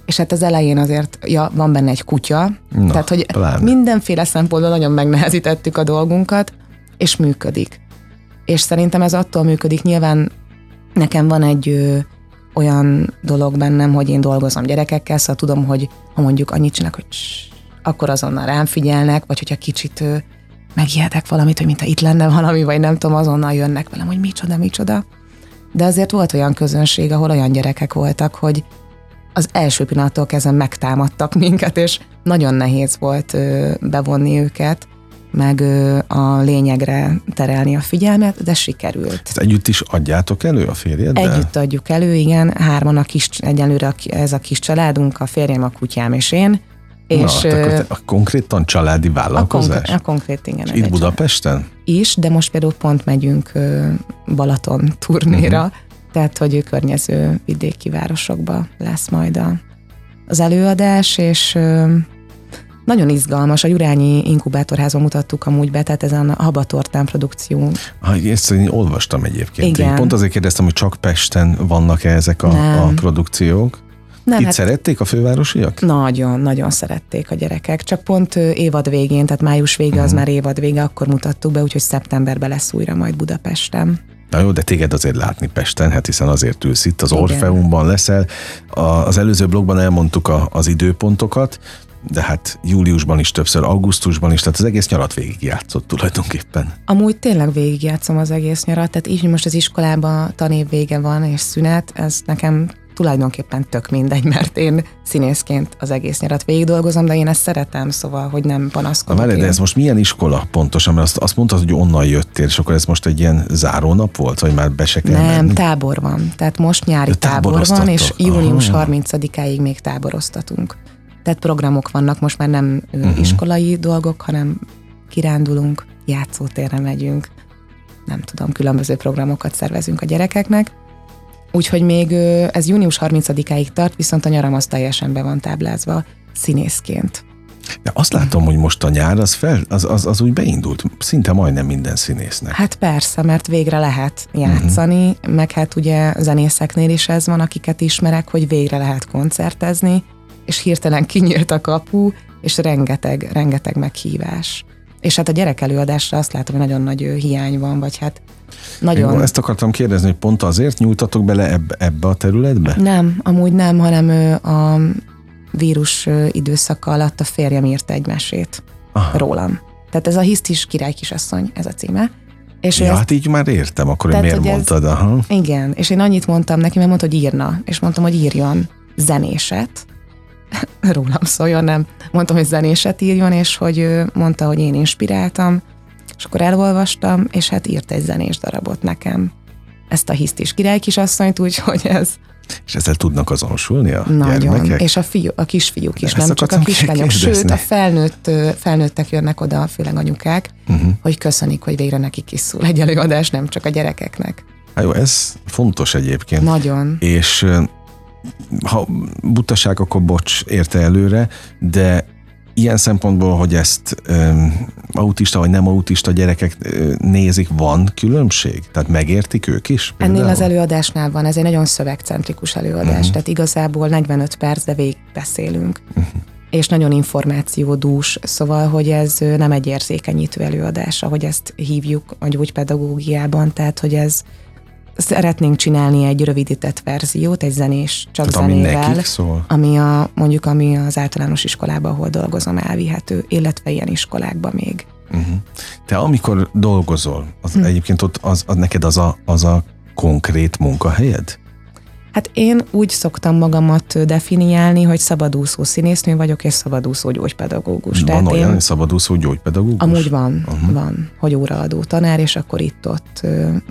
és hát az elején azért ja, van benne egy kutya, Na, tehát hogy pláne. mindenféle szempontból nagyon megnehezítettük a dolgunkat, és működik. És szerintem ez attól működik, nyilván nekem van egy ö, olyan dolog bennem, hogy én dolgozom gyerekekkel, szóval tudom, hogy ha mondjuk annyit csinálok, hogy cs, akkor azonnal rám figyelnek, vagy hogyha kicsit megijedek valamit, hogy mintha itt lenne valami, vagy nem tudom, azonnal jönnek velem, hogy micsoda, micsoda. De azért volt olyan közönség, ahol olyan gyerekek voltak, hogy az első pillanattól kezdve megtámadtak minket, és nagyon nehéz volt ö, bevonni őket, meg ö, a lényegre terelni a figyelmet, de sikerült. Ezt együtt is adjátok elő a férjeddel? Együtt adjuk elő, igen, hárman a kis, egyelőre a ez a kis családunk, a férjem, a kutyám és én. És Na, hát akkor te- a konkrétan családi a, vállalkozás? konkrét, a konkrét, igen. ez Itt Budapesten? is, de most például pont megyünk Balaton turnéra, uh-huh. tehát hogy ő környező vidéki városokba lesz majd a, az előadás, és nagyon izgalmas. A Gyurányi Inkubátorházon mutattuk amúgy be, tehát ezen a Habatortán produkció. Ha, ezt én olvastam egyébként. Igen. Én pont azért kérdeztem, hogy csak Pesten vannak-e ezek a, Nem. a produkciók. Nem, Itt hát szerették a fővárosiak? nagyon, nagyon szerették a gyerekek. Csak pont évad végén, tehát május vége Mhm. az már évad vége, akkor mutattuk be, úgyhogy szeptemberben lesz újra majd Budapesten. Na jó, de téged azért látni Pesten, hát hiszen azért ülsz itt, az Igen. Orfeumban leszel. A, az előző blogban elmondtuk a, az időpontokat, de hát júliusban is többször, augusztusban is, tehát az egész nyarat végig játszott tulajdonképpen. Amúgy tényleg végigjátszom az egész nyarat, tehát így, hogy most az iskolában tanév vége van és szünet, ez nekem tulajdonképpen tök mindegy, mert én színészként az egész nyarat végig dolgozom, de én ezt szeretem, szóval, hogy nem Na panaszkodok. várj, de ez most milyen iskola pontosan? Mert azt, azt mondtad, hogy onnan jöttél, és akkor ez most egy ilyen zárónap volt, vagy már be se kell Nem, menni? tábor van. Tehát most nyári Ja, tábor van, és június Aha. 30-áig még táboroztatunk. Tehát programok vannak, most már nem uh-huh. iskolai dolgok, hanem kirándulunk, játszótérre megyünk, nem tudom, különböző programokat szervezünk a gyerekeknek. Úgyhogy még ez június 30-áig tart, viszont a nyaram az teljesen be van táblázva színészként. De azt látom, hogy most a nyár az, fel, az, az, az úgy beindult, szinte majdnem minden színésznek. Hát persze, mert végre lehet játszani, uh-huh. meg hát ugye zenészeknél is ez van, akiket ismerek, hogy végre lehet koncertezni, és hirtelen kinyílt a kapu, és rengeteg, rengeteg meghívás. És hát a gyerek előadásra azt látom, hogy nagyon nagy hiány van, vagy hát nagyon... Én ezt akartam kérdezni, hogy pont azért nyújtatok bele ebbe, ebbe a területbe? Nem, amúgy nem, hanem a vírus időszaka alatt a férjem írt egy mesét Aha. rólam. Tehát ez a Hisztis király kisasszony, ez a címe. És Ja, ezt hát így már értem, akkor Tehát, miért hogy ez- mondtad. Aha. Igen, és én annyit mondtam neki, mert mondta, hogy írna, és mondtam, hogy írjon zenéset, rólam szóljon, nem. Mondtam, hogy zenéset írjon, és hogy mondta, hogy én inspiráltam, és akkor elolvastam, és hát írt egy zenés darabot nekem. Ezt a hisztis király kisasszonyt, úgyhogy ez És ezzel tudnak azonosulni a nagyon. gyermekek? És a, fiú, a kisfiúk is, Ezt nem csak a kislányok. Sőt, a felnőtt, felnőttek jönnek oda, főleg anyukák, Uh-huh. hogy köszönik, hogy végre nekik is szól egy előadás, nem csak a gyerekeknek. Hát jó, ez fontos egyébként. Nagyon. És ha butaság, akkor bocs érte előre, de ilyen szempontból, hogy ezt um, autista vagy nem autista gyerekek uh, nézik, van különbség? Tehát megértik ők is? Például? Ennél az előadásnál van, ez egy nagyon szövegcentrikus előadás, uh-huh. tehát igazából 45 perc, de végig beszélünk. Uh-huh és nagyon információdús, szóval, hogy ez nem egy érzékenyítő előadás, ahogy ezt hívjuk a gyógypedagógiában, tehát, hogy ez szeretnénk csinálni egy rövidített verziót, egy zenés, csak Tehát, zenével, ami, szól. ami a, mondjuk ami az általános iskolában, ahol dolgozom, elvihető, illetve ilyen iskolákban még. Uh-huh. Te amikor dolgozol, az hmm. egyébként ott az, az neked az a, az a konkrét munkahelyed? Hát én úgy szoktam magamat definiálni, hogy szabadúszó színésznő vagyok, és szabadúszó gyógypedagógus. Van Tehát olyan, én... szabadúszó gyógypedagógus? Amúgy van, uh-huh. van, hogy óraadó tanár, és akkor itt-ott.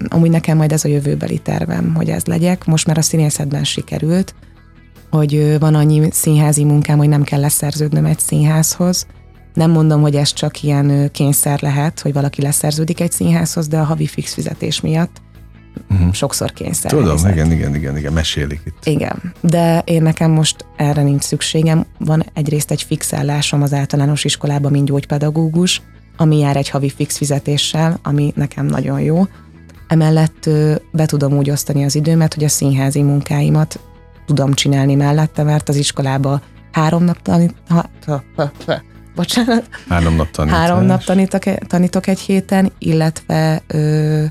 Amúgy nekem majd ez a jövőbeli tervem, hogy ez legyek. Most már a színészetben sikerült, hogy van annyi színházi munkám, hogy nem kell leszerződnöm egy színházhoz. Nem mondom, hogy ez csak ilyen kényszer lehet, hogy valaki leszerződik egy színházhoz, de a havi fix fizetés miatt uh-huh. sokszor kényszer. Tudom, helyzet. igen, igen, igen, igen, mesélik itt. Igen, de én nekem most erre nincs szükségem. Van egyrészt egy fixállásom az általános iskolában, mint gyógypedagógus, ami jár egy havi fix fizetéssel, ami nekem nagyon jó. Emellett be tudom úgy osztani az időmet, hogy a színházi munkáimat tudom csinálni mellette, mert az iskolába három nap tanít... Ha, ha, ha, ha, bocsánat. Három nap tanítás. Három nap tanítok, tanítok egy héten, illetve ö,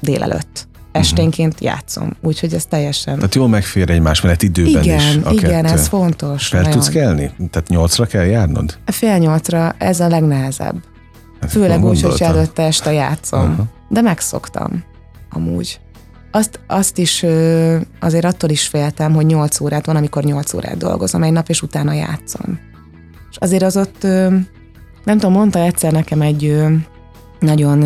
délelőtt. Esténként uh-huh. játszom, úgyhogy ez teljesen... Tehát jól megfér egymás mellett időben igen, is. A igen, kettő. ez fontos. Fel nagyon. tudsz kelni? Tehát nyolcra kell járnod? Fél nyolcra, ez a legnehezebb. Hát Főleg úgy, hogy előtte este játszom. Uh-huh. De megszoktam, amúgy. Azt, azt is azért attól is féltem, hogy 8 órát van, amikor 8 órát dolgozom egy nap, és utána játszom. És azért az ott, nem tudom, mondta egyszer nekem egy nagyon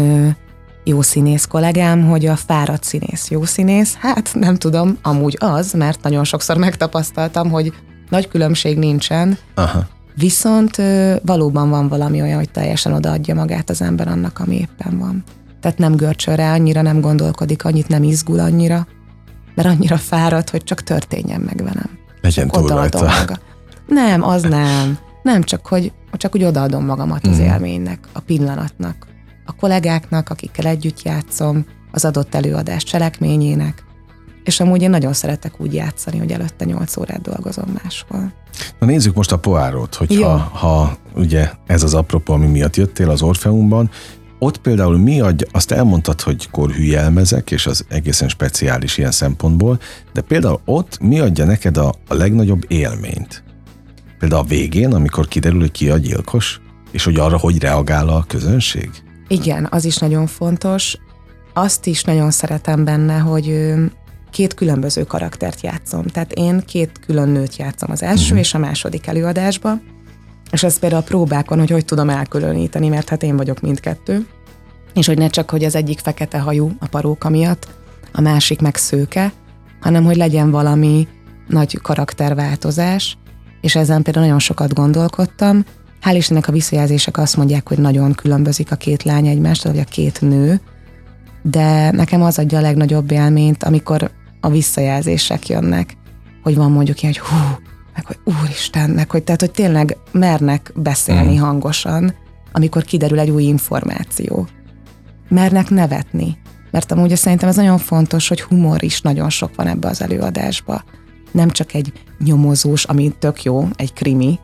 jó színész kollégám, hogy a fáradt színész jó színész. Hát nem tudom, amúgy az, mert nagyon sokszor megtapasztaltam, hogy nagy különbség nincsen. Aha. Viszont valóban van valami olyan, hogy teljesen odaadja magát az ember annak, ami éppen van. Tehát nem görcsöl rá, annyira nem gondolkodik, annyit nem izgul annyira, mert annyira fáradt, hogy csak történjen meg velem. Legyen túl rajta. Maga. Nem, az nem. Nem, csak hogy csak úgy odaadom magamat az mm. élménynek, a pillanatnak, a kollégáknak, akikkel együtt játszom, az adott előadás cselekményének, és amúgy én nagyon szeretek úgy játszani, hogy előtte 8 órát dolgozom máshol. Na nézzük most a poárót, hogyha ha ugye ez az apropó, ami miatt jöttél az Orfeumban, ott például mi adja, azt elmondtad, hogy korhűjelmezek, és az egészen speciális ilyen szempontból, de például ott mi adja neked a, a legnagyobb élményt? Például a végén, amikor kiderül, hogy ki a gyilkos, és hogy arra hogy reagál a közönség? Igen, az is nagyon fontos. Azt is nagyon szeretem benne, hogy két különböző karaktert játszom. Tehát én két külön nőt játszom az első uh-huh. és a második előadásba, és ez például a próbákon, hogy hogy tudom elkülöníteni, mert hát én vagyok mindkettő, és hogy ne csak, hogy az egyik fekete hajú a paróka miatt, a másik meg szőke, hanem hogy legyen valami nagy karakterváltozás, és ezen például nagyon sokat gondolkodtam, Hál' Istennek a visszajelzések azt mondják, hogy nagyon különbözik a két lány egymástól, vagy a két nő, de nekem az adja a legnagyobb élményt, amikor a visszajelzések jönnek, hogy van mondjuk ilyen, hogy hú, meg hogy úristen, meg hogy, tehát, hogy tényleg mernek beszélni mm. hangosan, amikor kiderül egy új információ. Mernek nevetni. Mert amúgy szerintem ez nagyon fontos, hogy humor is nagyon sok van ebbe az előadásba. Nem csak egy nyomozós, ami tök jó, egy krimi,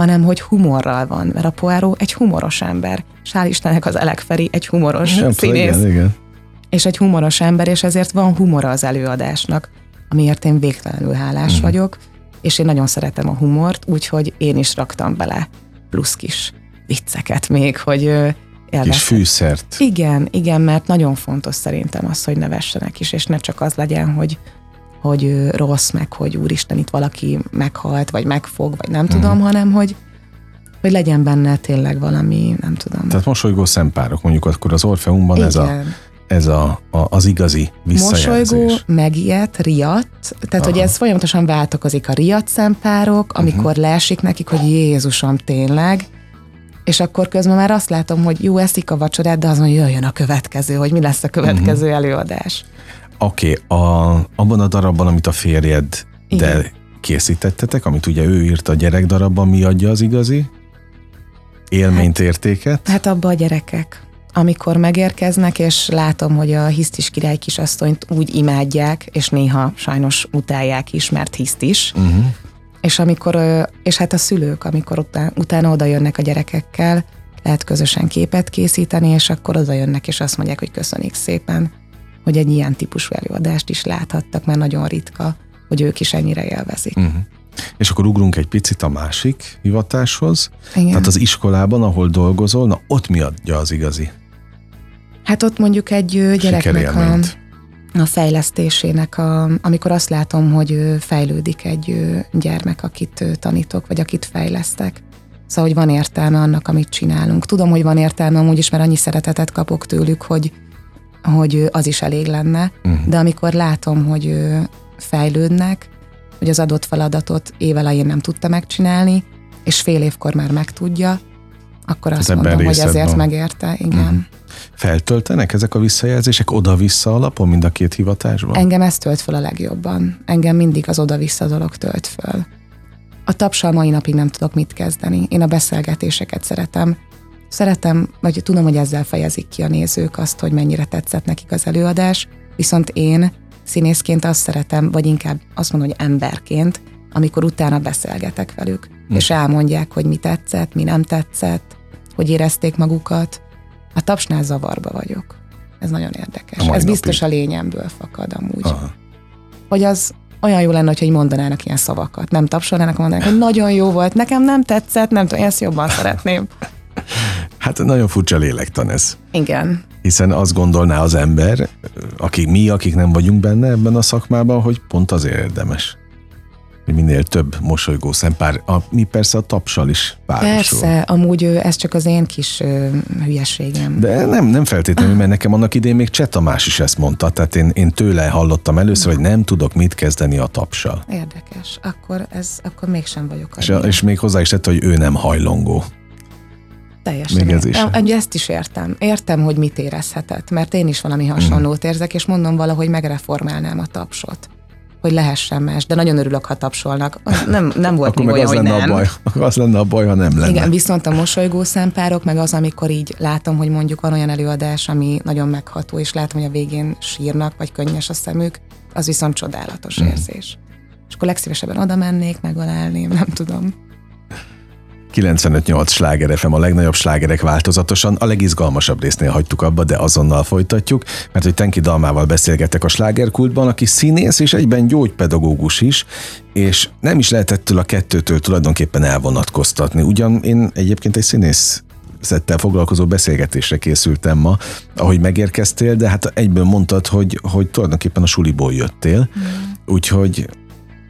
hanem hogy humorral van, mert a Poirot egy humoros ember, és hál' Istennek az Elek Feri egy humoros Nem színész. Igen, igen. És egy humoros ember, és ezért van humora az előadásnak, amiért én végtelenül hálás mm. vagyok, és én nagyon szeretem a humort, úgyhogy én is raktam bele plusz kis vicceket még, hogy élvezhet. Kis fűszert. Igen, igen, mert nagyon fontos szerintem az, hogy nevessenek is, és ne csak az legyen, hogy hogy rossz, meg hogy úristen, itt valaki meghalt, vagy megfog, vagy nem tudom, mm. hanem hogy hogy legyen benne tényleg valami, nem tudom. Tehát mosolygó szempárok, mondjuk akkor az Orfeumban Igen. ez a ez a, a, az igazi visszajelzés. Mosolygó, megijedt, riadt, tehát Aha. hogy ez folyamatosan változik a riadt szempárok, amikor uh-huh. leesik nekik, hogy Jézusom tényleg, és akkor közben már azt látom, hogy jó, eszik a vacsorát, de azon jöjjön a következő, hogy mi lesz a következő uh-huh. előadás. Oké, okay, a, abban a darabban, amit a férjed de készítettetek, amit ugye ő írt a gyerek darabban, mi adja az igazi élményt, értéket? Hát abba a gyerekek. Amikor megérkeznek, és látom, hogy a hisztis király kisasszonyt úgy imádják, és néha sajnos utálják is, mert hiszt is. Uh-huh. És amikor, és hát a szülők, amikor után, utána oda jönnek a gyerekekkel, lehet közösen képet készíteni, és akkor oda jönnek, és azt mondják, hogy köszönik szépen, hogy egy ilyen típusú előadást is láthattak, mert nagyon ritka, hogy ők is ennyire élvezik. Uh-huh. És akkor ugrunk egy picit a másik hivatáshoz. Igen. Tehát az iskolában, ahol dolgozol, na ott mi adja az igazi? Hát ott mondjuk egy gyereknek a, a fejlesztésének, a, amikor azt látom, hogy fejlődik egy gyermek, akit tanítok, vagy akit fejlesztek. Szóval, hogy van értelme annak, amit csinálunk. Tudom, hogy van értelme amúgy is, mert annyi szeretetet kapok tőlük, hogy, hogy az is elég lenne, uh-huh. de amikor látom, hogy fejlődnek, hogy az adott feladatot évelején nem tudta megcsinálni, és fél évkor már megtudja, akkor azt mondom, hogy ezért van. megérte, igen. Uh-huh. Feltöltenek ezek a visszajelzések oda-vissza alapon mind a két hivatásban? Engem ez tölt fel a legjobban. Engem mindig az oda-vissza dolog tölt föl. A tapsal mai napig nem tudok mit kezdeni. Én a beszélgetéseket szeretem. Szeretem, vagy tudom, hogy ezzel fejezik ki a nézők azt, hogy mennyire tetszett nekik az előadás, viszont én színészként azt szeretem, vagy inkább azt mondom, hogy emberként, amikor utána beszélgetek velük, hm. és elmondják, hogy mi tetszett, mi nem tetszett, hogy érezték magukat. A tapsnál zavarba vagyok. Ez nagyon érdekes. Ez biztos a lényemből fakad amúgy. Aha. Hogy az olyan jó lenne, hogy mondanának ilyen szavakat. Nem tapsolnának, mondanának, hogy nagyon jó volt, nekem nem tetszett, nem tudom, ezt jobban szeretném. Hát nagyon furcsa lélektan ez. Igen. Hiszen azt gondolná az ember, akik mi, akik nem vagyunk benne ebben a szakmában, hogy pont azért érdemes hogy minél több mosolygó szempár, a, mi persze a tapsal is párosul. Persze, amúgy ez csak az én kis ö, hülyeségem. De nem, nem feltétlenül, mert nekem annak idén még Cseh Tamás is ezt mondta, tehát én, én tőle hallottam először, hogy nem tudok mit kezdeni a tapsal. Érdekes, akkor, ez, akkor mégsem vagyok. És, és még hozzá is tette, hogy ő nem hajlongó. Teljesen. Még ez is. Egy, ezt is értem. Értem, hogy mit érezhetett, mert én is valami hasonlót érzek, és mondom valahogy megreformálnám a tapsot hogy lehessen más, de nagyon örülök, ha tapsolnak. Nem, nem volt Akkor még meg olyan, az lenne nem. A baj, az lenne a baj, ha nem lenne. Igen, viszont a mosolygó szempárok, meg az, amikor így látom, hogy mondjuk van olyan előadás, ami nagyon megható, és látom, hogy a végén sírnak, vagy könnyes a szemük, az viszont csodálatos mm. érzés. És akkor legszívesebben oda mennék, megölelném, nem tudom. 95-8 sláger FM, a legnagyobb slágerek változatosan. A legizgalmasabb résznél hagytuk abba, de azonnal folytatjuk, mert hogy Tenki Dalmával beszélgetek a slágerkultban, aki színész és egyben gyógypedagógus is, és nem is lehet ettől a kettőtől tulajdonképpen elvonatkoztatni. Ugyan én egyébként egy színész szettel foglalkozó beszélgetésre készültem ma, ahogy megérkeztél, de hát egyből mondtad, hogy, hogy tulajdonképpen a suliból jöttél, mm. úgyhogy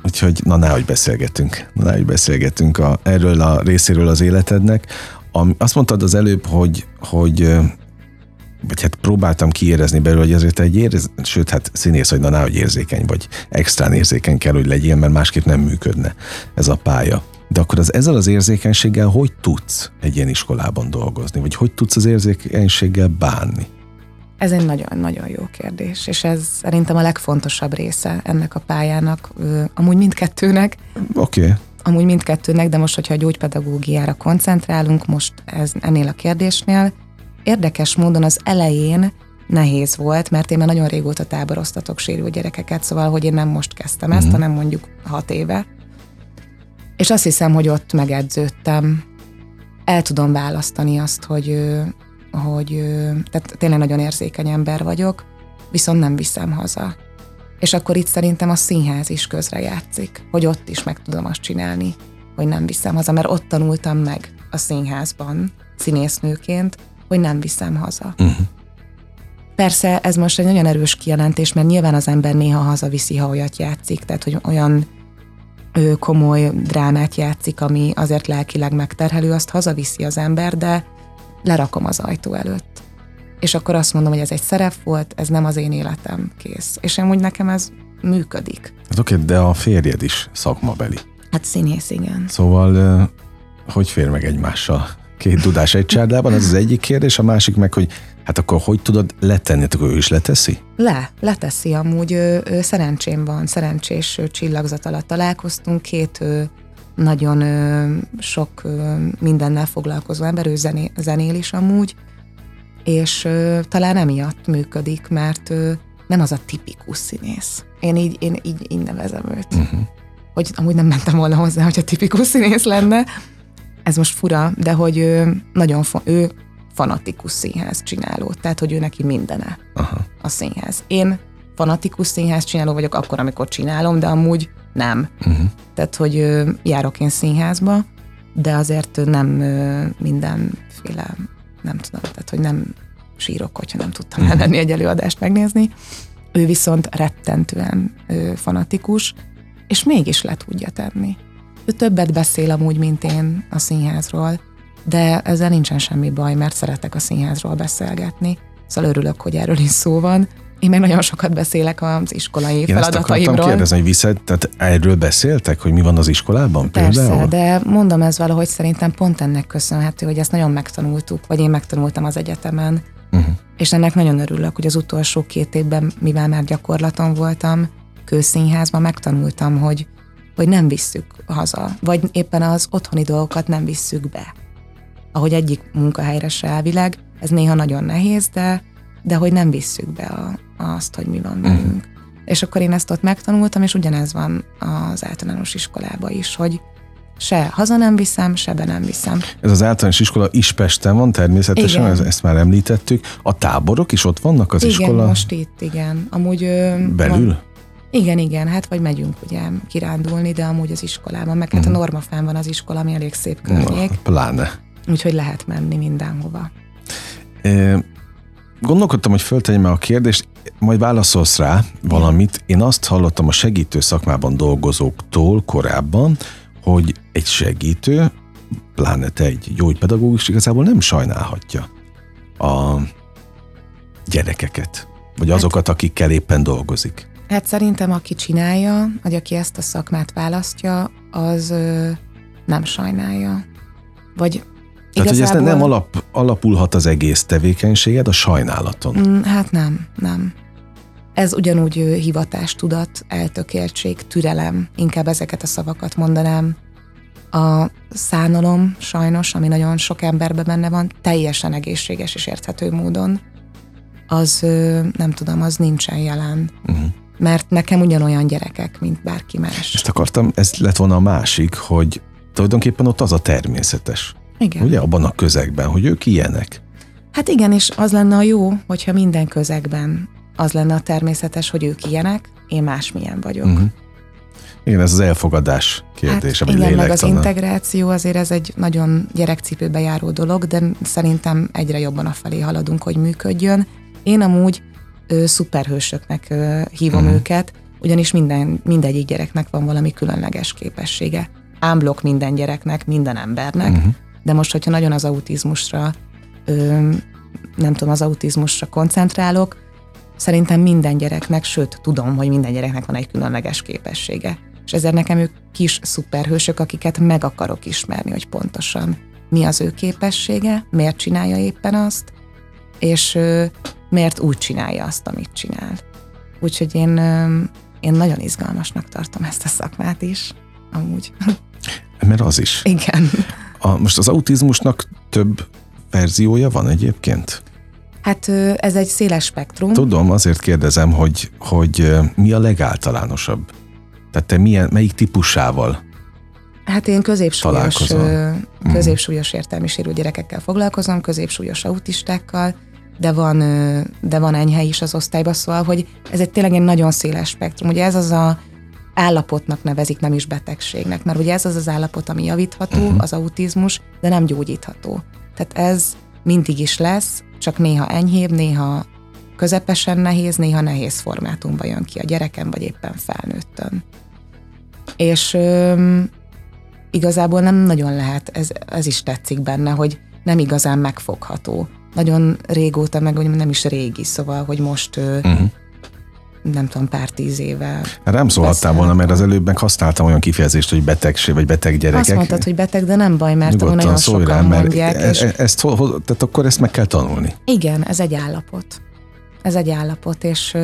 Úgyhogy na nehogy beszélgetünk, na nehogy beszélgetünk a, erről a részéről az életednek. Am, azt mondtad az előbb, hogy, hogy vagy hát próbáltam kiérezni belőle, hogy ezért egy érez, sőt, hát színész, hogy na nehogy érzékeny, vagy extrán érzékeny kell, hogy legyél, mert másképp nem működne ez a pálya. De akkor az ezzel az érzékenységgel hogy tudsz egy ilyen iskolában dolgozni? Vagy hogy tudsz az érzékenységgel bánni? Ez egy nagyon-nagyon jó kérdés, és ez szerintem a legfontosabb része ennek a pályának, amúgy mindkettőnek. Oké. Okay. Amúgy mindkettőnek, de most, hogyha a gyógypedagógiára koncentrálunk, most ez, ennél a kérdésnél, érdekes módon az elején nehéz volt, mert én már nagyon régóta táboroztatok sérült gyerekeket, szóval, hogy én nem most kezdtem ezt, uh-huh. hanem mondjuk hat éve. És azt hiszem, hogy ott megedződtem. El tudom választani azt, hogy hogy tehát tényleg nagyon érzékeny ember vagyok, viszont nem viszem haza. És akkor itt szerintem a színház is közre játszik, hogy ott is meg tudom azt csinálni, hogy nem viszem haza, mert ott tanultam meg a színházban, színésznőként, hogy nem viszem haza. Uh-huh. Persze ez most egy nagyon erős kijelentés, mert nyilván az ember néha hazaviszi, ha olyat játszik, tehát hogy olyan ő komoly drámát játszik, ami azért lelkileg megterhelő, azt hazaviszi az ember, de lerakom az ajtó előtt. És akkor azt mondom, hogy ez egy szerep volt, ez nem az én életem, kész. És úgy nekem ez működik. Hát oké, de a férjed is szakmabeli. Hát színész, igen. Szóval hogy fér meg egymással? Két tudás egy csárdában, ez az egyik kérdés, a másik meg, hogy hát akkor hogy tudod letenni, akkor ő is leteszi? Le, leteszi amúgy, ő, ő szerencsém van, szerencsés csillagzat alatt találkoztunk, két ő, nagyon ö, sok ö, mindennel foglalkozó ember, ő zené, zenél is amúgy, és ö, talán emiatt működik, mert ö, nem az a tipikus színész. Én így, én így, így nevezem őt. Uh-huh. Hogy amúgy nem mentem volna hozzá, hogy a tipikus színész lenne. Ez most fura, de hogy ő nagyon fa- ő fanatikus színház csináló, tehát hogy ő neki mindene Aha. a színház. Én fanatikus színház csináló vagyok akkor, amikor csinálom, de amúgy nem. Uh-huh. Tehát, hogy járok én színházba, de azért nem mindenféle, nem tudom, tehát, hogy nem sírok, hogyha nem tudtam elmenni egy előadást megnézni. Ő viszont rettentően fanatikus, és mégis le tudja tenni. Ő többet beszél amúgy, mint én a színházról, de ezzel nincsen semmi baj, mert szeretek a színházról beszélgetni. Szóval örülök, hogy erről is szó van. Én meg nagyon sokat beszélek az iskolai Én feladataimról. kérdezni, hogy vissza, tehát erről beszéltek, hogy mi van az iskolában Persze, például? de mondom ez valahogy szerintem pont ennek köszönhető, hogy ezt nagyon megtanultuk, vagy én megtanultam az egyetemen, Uh-huh. és ennek nagyon örülök, hogy az utolsó két évben, mivel már gyakorlaton voltam, kőszínházban megtanultam, hogy, hogy nem visszük haza, vagy éppen az otthoni dolgokat nem visszük be. Ahogy egyik munkahelyre se elvileg, ez néha nagyon nehéz, de, de hogy nem visszük be a, azt, hogy mi van velünk. És akkor én ezt ott megtanultam, és ugyanez van az általános iskolában is, hogy se haza nem viszem, se be nem viszem. Ez az általános iskola is Pesten van természetesen, Igen. ez, ezt már említettük. A táborok is ott vannak az igen, iskola most itt, igen. Amúgy belül? Van, igen, igen, hát vagy megyünk ugye kirándulni, de amúgy az iskolában, meg hát a Normafán van az iskola, ami elég szép környék, Na, pláne. úgyhogy lehet menni mindenhova. Gondolkodtam, hogy föltegyem a kérdést, majd válaszolsz rá valamit. Én azt hallottam a segítő szakmában dolgozóktól korábban, hogy egy segítő, pláne te egy gyógypedagógus igazából nem sajnálhatja a gyerekeket, vagy azokat, akikkel éppen dolgozik. Hát szerintem, aki csinálja, vagy aki ezt a szakmát választja, az ö, nem sajnálja. Vagy Tehát, hogy ez nem alap, alapulhat az egész tevékenységed a sajnálaton. Mm, Hát nem, nem. Ez ugyanúgy hivatástudat, eltökéltség, türelem, inkább ezeket a szavakat mondanám. A szánalom sajnos, ami nagyon sok emberben benne van, teljesen egészséges és érthető módon, az nem tudom, az nincsen jelen. Uh-huh. Mert nekem ugyanolyan gyerekek, mint bárki más. Ezt akartam, ez lett volna a másik, hogy tulajdonképpen ott az a természetes. Igen. Ugye abban a közegben, hogy ők ilyenek. Hát igen, és az lenne a jó, hogyha minden közegben az lenne a természetes, hogy ők ilyenek, én másmilyen vagyok. Uh-huh. Igen, ez az elfogadás kérdése, hát igen, meg az integráció azért ez egy nagyon gyerekcipőbe járó dolog, de szerintem egyre jobban afelé haladunk, hogy működjön. Én amúgy ö, szuperhősöknek ö, hívom Mhm. őket, ugyanis minden, mindegyik gyereknek van valami különleges képessége. Ámblok minden gyereknek, minden embernek, Mhm. De most, hogyha nagyon az autizmusra, nem tudom, az autizmusra koncentrálok, szerintem minden gyereknek, sőt, tudom, hogy minden gyereknek van egy különleges képessége. És ezért nekem ők kis szuperhősök, akiket meg akarok ismerni, hogy pontosan mi az ő képessége, miért csinálja éppen azt, és miért úgy csinálja azt, amit csinál. Úgyhogy én, én nagyon izgalmasnak tartom ezt a szakmát is, amúgy. Mert az is. Igen. A, most az autizmusnak több verziója van egyébként? Hát ez egy széles spektrum. Tudom, azért kérdezem, hogy, hogy mi a legáltalánosabb? Tehát te milyen, melyik típusával? Hát én középsúlyos, Találkozol. ö, középsúlyos értelmi sérült gyerekekkel foglalkozom, középsúlyos autistákkal, de van, de van enyhe is az osztályban, szóval, hogy ez egy tényleg egy nagyon széles spektrum. Ugye ez az a állapotnak nevezik, nem is betegségnek, mert ugye ez az az állapot, ami javítható, uh-huh. az autizmus, de nem gyógyítható. Tehát ez mindig is lesz, csak néha enyhébb, néha közepesen nehéz, néha nehéz formátumban jön ki a gyereken, vagy éppen felnőttön. És öm, igazából nem nagyon lehet, ez, ez is tetszik benne, hogy nem igazán megfogható. Nagyon régóta, meg hogy nem is régi, szóval, hogy most ö, Uh-huh. Nem tudom, pár tíz éve. Rám szólhattál volna, mert az előbb meg használtam olyan kifejezést, hogy betegség, vagy beteg gyerekek. Azt mondtad, hogy beteg, de nem baj, mert Nyugodtan nagyon sokan rám, mert mondják. e- És e- ezt, tehát akkor ezt meg kell tanulni. igen, ez egy állapot. Ez egy állapot, és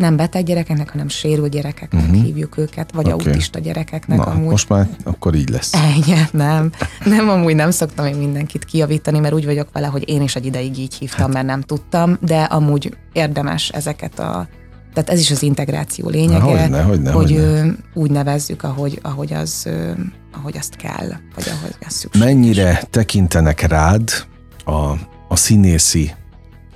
nem beteg gyerekeknek, hanem sérült gyerekeknek uh-huh. hívjuk őket, vagy okay. autista gyerekeknek Na, amúgy. most már akkor így lesz. Ennyi, nem. Nem, amúgy nem szoktam én mindenkit kijavítani, mert úgy vagyok vele, hogy én is egy ideig így hívtam, hát. mert nem tudtam, de amúgy érdemes ezeket a tehát ez is az integráció lényege, Na, hogyne, hogyne, hogy hogyne. úgy nevezzük, ahogy, ahogy, az, ahogy azt kell, vagy ahogy az szükséges. Mennyire tekintenek rád a, a színészi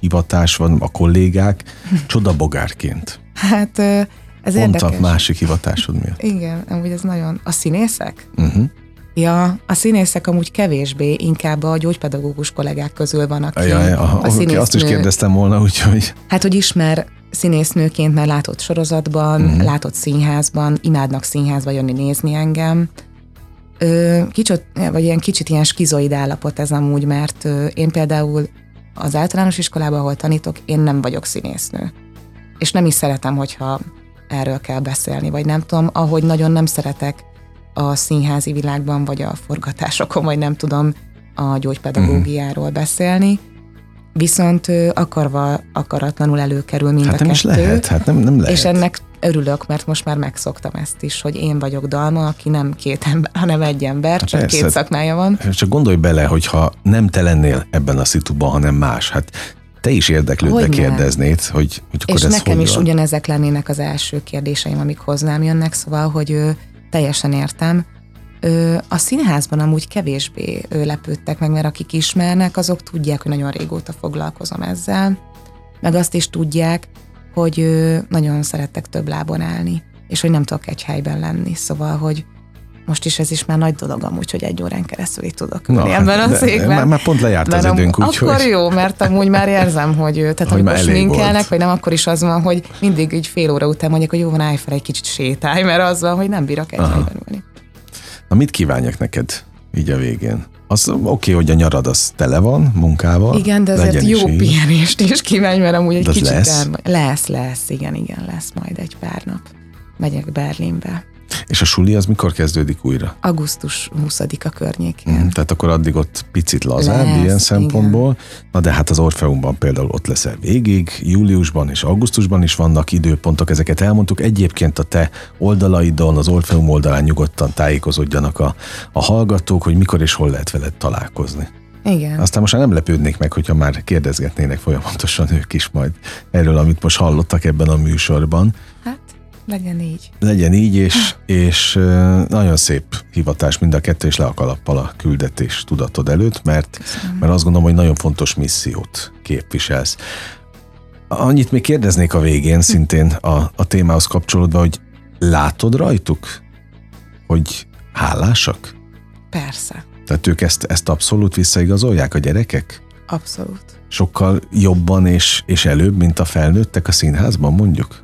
hivatás van, a kollégák csodabogárként? Hát ez Pont érdekes. a másik hivatásod miatt. Igen, amúgy ez nagyon... A színészek? Uh-huh. Ja, a színészek amúgy kevésbé, inkább a gyógypedagógus kollégák közül van, aki ja, ja, a, a színésznő. Azt is kérdeztem volna, úgyhogy... Hát, hogy ismer színésznőként, mert látott sorozatban, uh-huh. látott színházban, imádnak színházba jönni nézni engem. Ö, kicsit, vagy ilyen kicsit ilyen skizoid állapot ez amúgy, mert ö, én például az általános iskolában, ahol tanítok, én nem vagyok színésznő. És nem is szeretem, hogyha erről kell beszélni, vagy nem tudom, ahogy nagyon nem szeretek a színházi világban, vagy a forgatásokon, vagy nem tudom a gyógypedagógiáról beszélni, viszont akarva, akaratlanul előkerül mind hát a nem kettő. Is lehet, hát nem, nem lehet. És ennek örülök, mert most már megszoktam ezt is, hogy én vagyok Dalma, aki nem két ember, hanem egy ember, hát csak persze, két szakmája van. Csak gondolj bele, hogyha nem te lennél ebben a szituban, hanem más, hát te is érdeklődve hogy kérdeznéd, hogy, hogy akkor És ez nekem hogy is van? ugyanezek lennének az első kérdéseim, amik hozzám jönnek, szóval, hogy ő, teljesen értem. A színházban amúgy kevésbé lepődtek meg, mert akik ismernek, azok tudják, hogy nagyon régóta foglalkozom ezzel, meg azt is tudják, hogy nagyon szerettek több lábon állni, és hogy nem tudok egy helyben lenni, szóval, hogy most is ez is már nagy dolog amúgy, hogy egy órán keresztül itt tudok ülni Na, ebben a székben. Már, már pont lejárt az időnk, úgyhogy... Akkor jó, mert amúgy már érzem, hogy tehát Hogy amikor sminkelnek, vagy nem, akkor is az van, hogy mindig így fél óra után mondják, hogy jó, van, állj fel egy kicsit sétálj, mert az van, hogy nem bírok egy helyben ülni. Na mit kívánjak neked így a végén? Az oké, okay, hogy a nyarad az tele van munkával. Igen, de azért jó így. pihenést is kívánj, mert amúgy egy De kicsit lesz? El... lesz, lesz, igen, igen, lesz majd egy pár nap. Megyek Berlinbe. És a suli az mikor kezdődik újra? Augusztus 20-a környékén. Mm, tehát akkor addig ott picit lazább Lesz, ilyen szempontból. Na de hát az Orfeumban például ott leszel végig, júliusban és augusztusban is vannak időpontok, ezeket elmondtuk. Egyébként a te oldalaidon, az Orfeum oldalán nyugodtan tájékozódjanak a, a hallgatók, hogy mikor és hol lehet veled találkozni. Igen. Aztán most már nem lepődnék meg, hogyha már kérdezgetnének folyamatosan ők is majd erről, amit most hallottak ebben a műsorban. Legyen így. Legyen így, és, és nagyon szép hivatás mind a kettő, és le a kalappal a küldetés tudatod előtt, mert, mert azt gondolom, hogy nagyon fontos missziót képviselsz. Annyit még kérdeznék a végén, szintén a, a témához kapcsolódva, hogy látod rajtuk, hogy hálásak? Persze, Tehát ők ezt, ezt abszolút visszaigazolják a gyerekek? abszolút. Sokkal jobban és, és előbb, mint a felnőttek a színházban, mondjuk?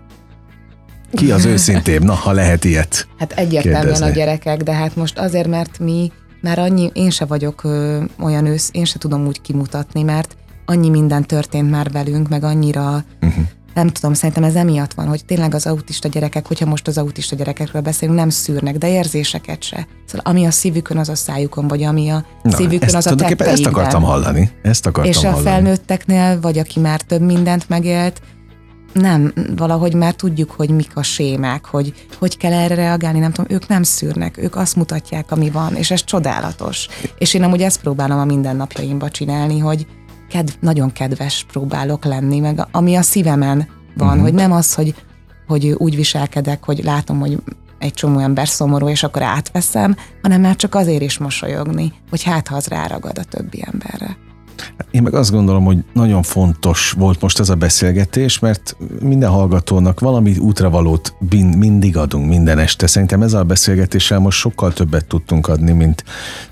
Ki az őszintébb? Na, ha lehet ilyet. Hát egyértelműen kérdezni. a gyerekek, de hát most azért, mert mi már annyi, én se vagyok ö, olyan ősz, én se tudom úgy kimutatni, mert annyi minden történt már velünk, meg annyira, uh-huh. nem tudom, szerintem ez emiatt van, hogy tényleg az autista gyerekek, hogyha most az autista gyerekekről beszélünk, nem szűrnek, de érzéseket se. Szóval ami a szívükön, az a szájukon, vagy ami a Na, szívükön, ezt, az a tulajdonképpen ezt tetteikben. akartam hallani. Ezt akartam És a hallani. felnőtteknél, vagy aki már több mindent megélt, nem, valahogy már tudjuk, hogy mik a sémák, hogy hogy kell erre reagálni, nem tudom, ők nem szűrnek, ők azt mutatják, ami van, és ez csodálatos. És én amúgy ezt próbálom a mindennapjaimba csinálni, hogy kedv, nagyon kedves próbálok lenni, meg ami a szívemen van, uh-huh. hogy nem az, hogy, hogy úgy viselkedek, hogy látom, hogy egy csomó ember szomorú, és akkor átveszem, hanem már csak azért is mosolyogni, hogy hát ha az ráragad a többi emberre. Én meg azt gondolom, hogy nagyon fontos volt most ez a beszélgetés, mert minden hallgatónak valami útravalót mindig adunk minden este. Szerintem ezzel a beszélgetéssel most sokkal többet tudtunk adni, mint,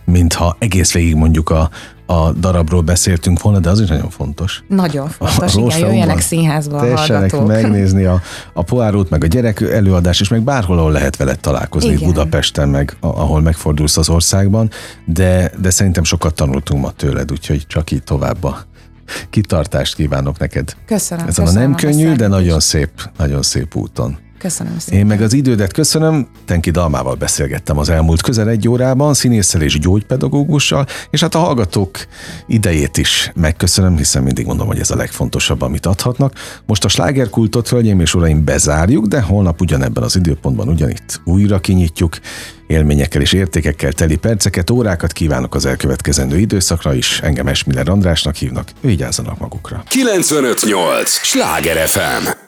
mint ha egész végig mondjuk a, a darabról beszéltünk volna, de az is nagyon fontos. Nagyon fontos, Az igen, Orfeumban jöjjenek színházba a Tessenek hallgatók. megnézni a, a poárót, meg a gyerek előadás, és meg bárhol, ahol lehet veled találkozni, Igen. Budapesten, meg a- ahol megfordulsz az országban, de, de szerintem sokat tanultunk ma tőled, úgyhogy csak így tovább a kitartást kívánok neked. Köszönöm. A köszönöm nem könnyű, de nagyon szép, nagyon szép úton. Köszönöm szépen. Én meg az idődet köszönöm. Tenki Dalmával beszélgettem az elmúlt közel egy órában, színésszel és gyógypedagógussal, és hát a hallgatók idejét is megköszönöm, hiszen mindig mondom, hogy ez a legfontosabb, amit adhatnak. Most a slágerkultot, hölgyeim és uraim, bezárjuk, de holnap ugyanebben az időpontban ugyanitt újra kinyitjuk. Élményekkel és értékekkel teli perceket, órákat kívánok az elkövetkezendő időszakra is. Engem Esmiller Andrásnak hívnak, vigyázzanak magukra. 958! Sláger FM!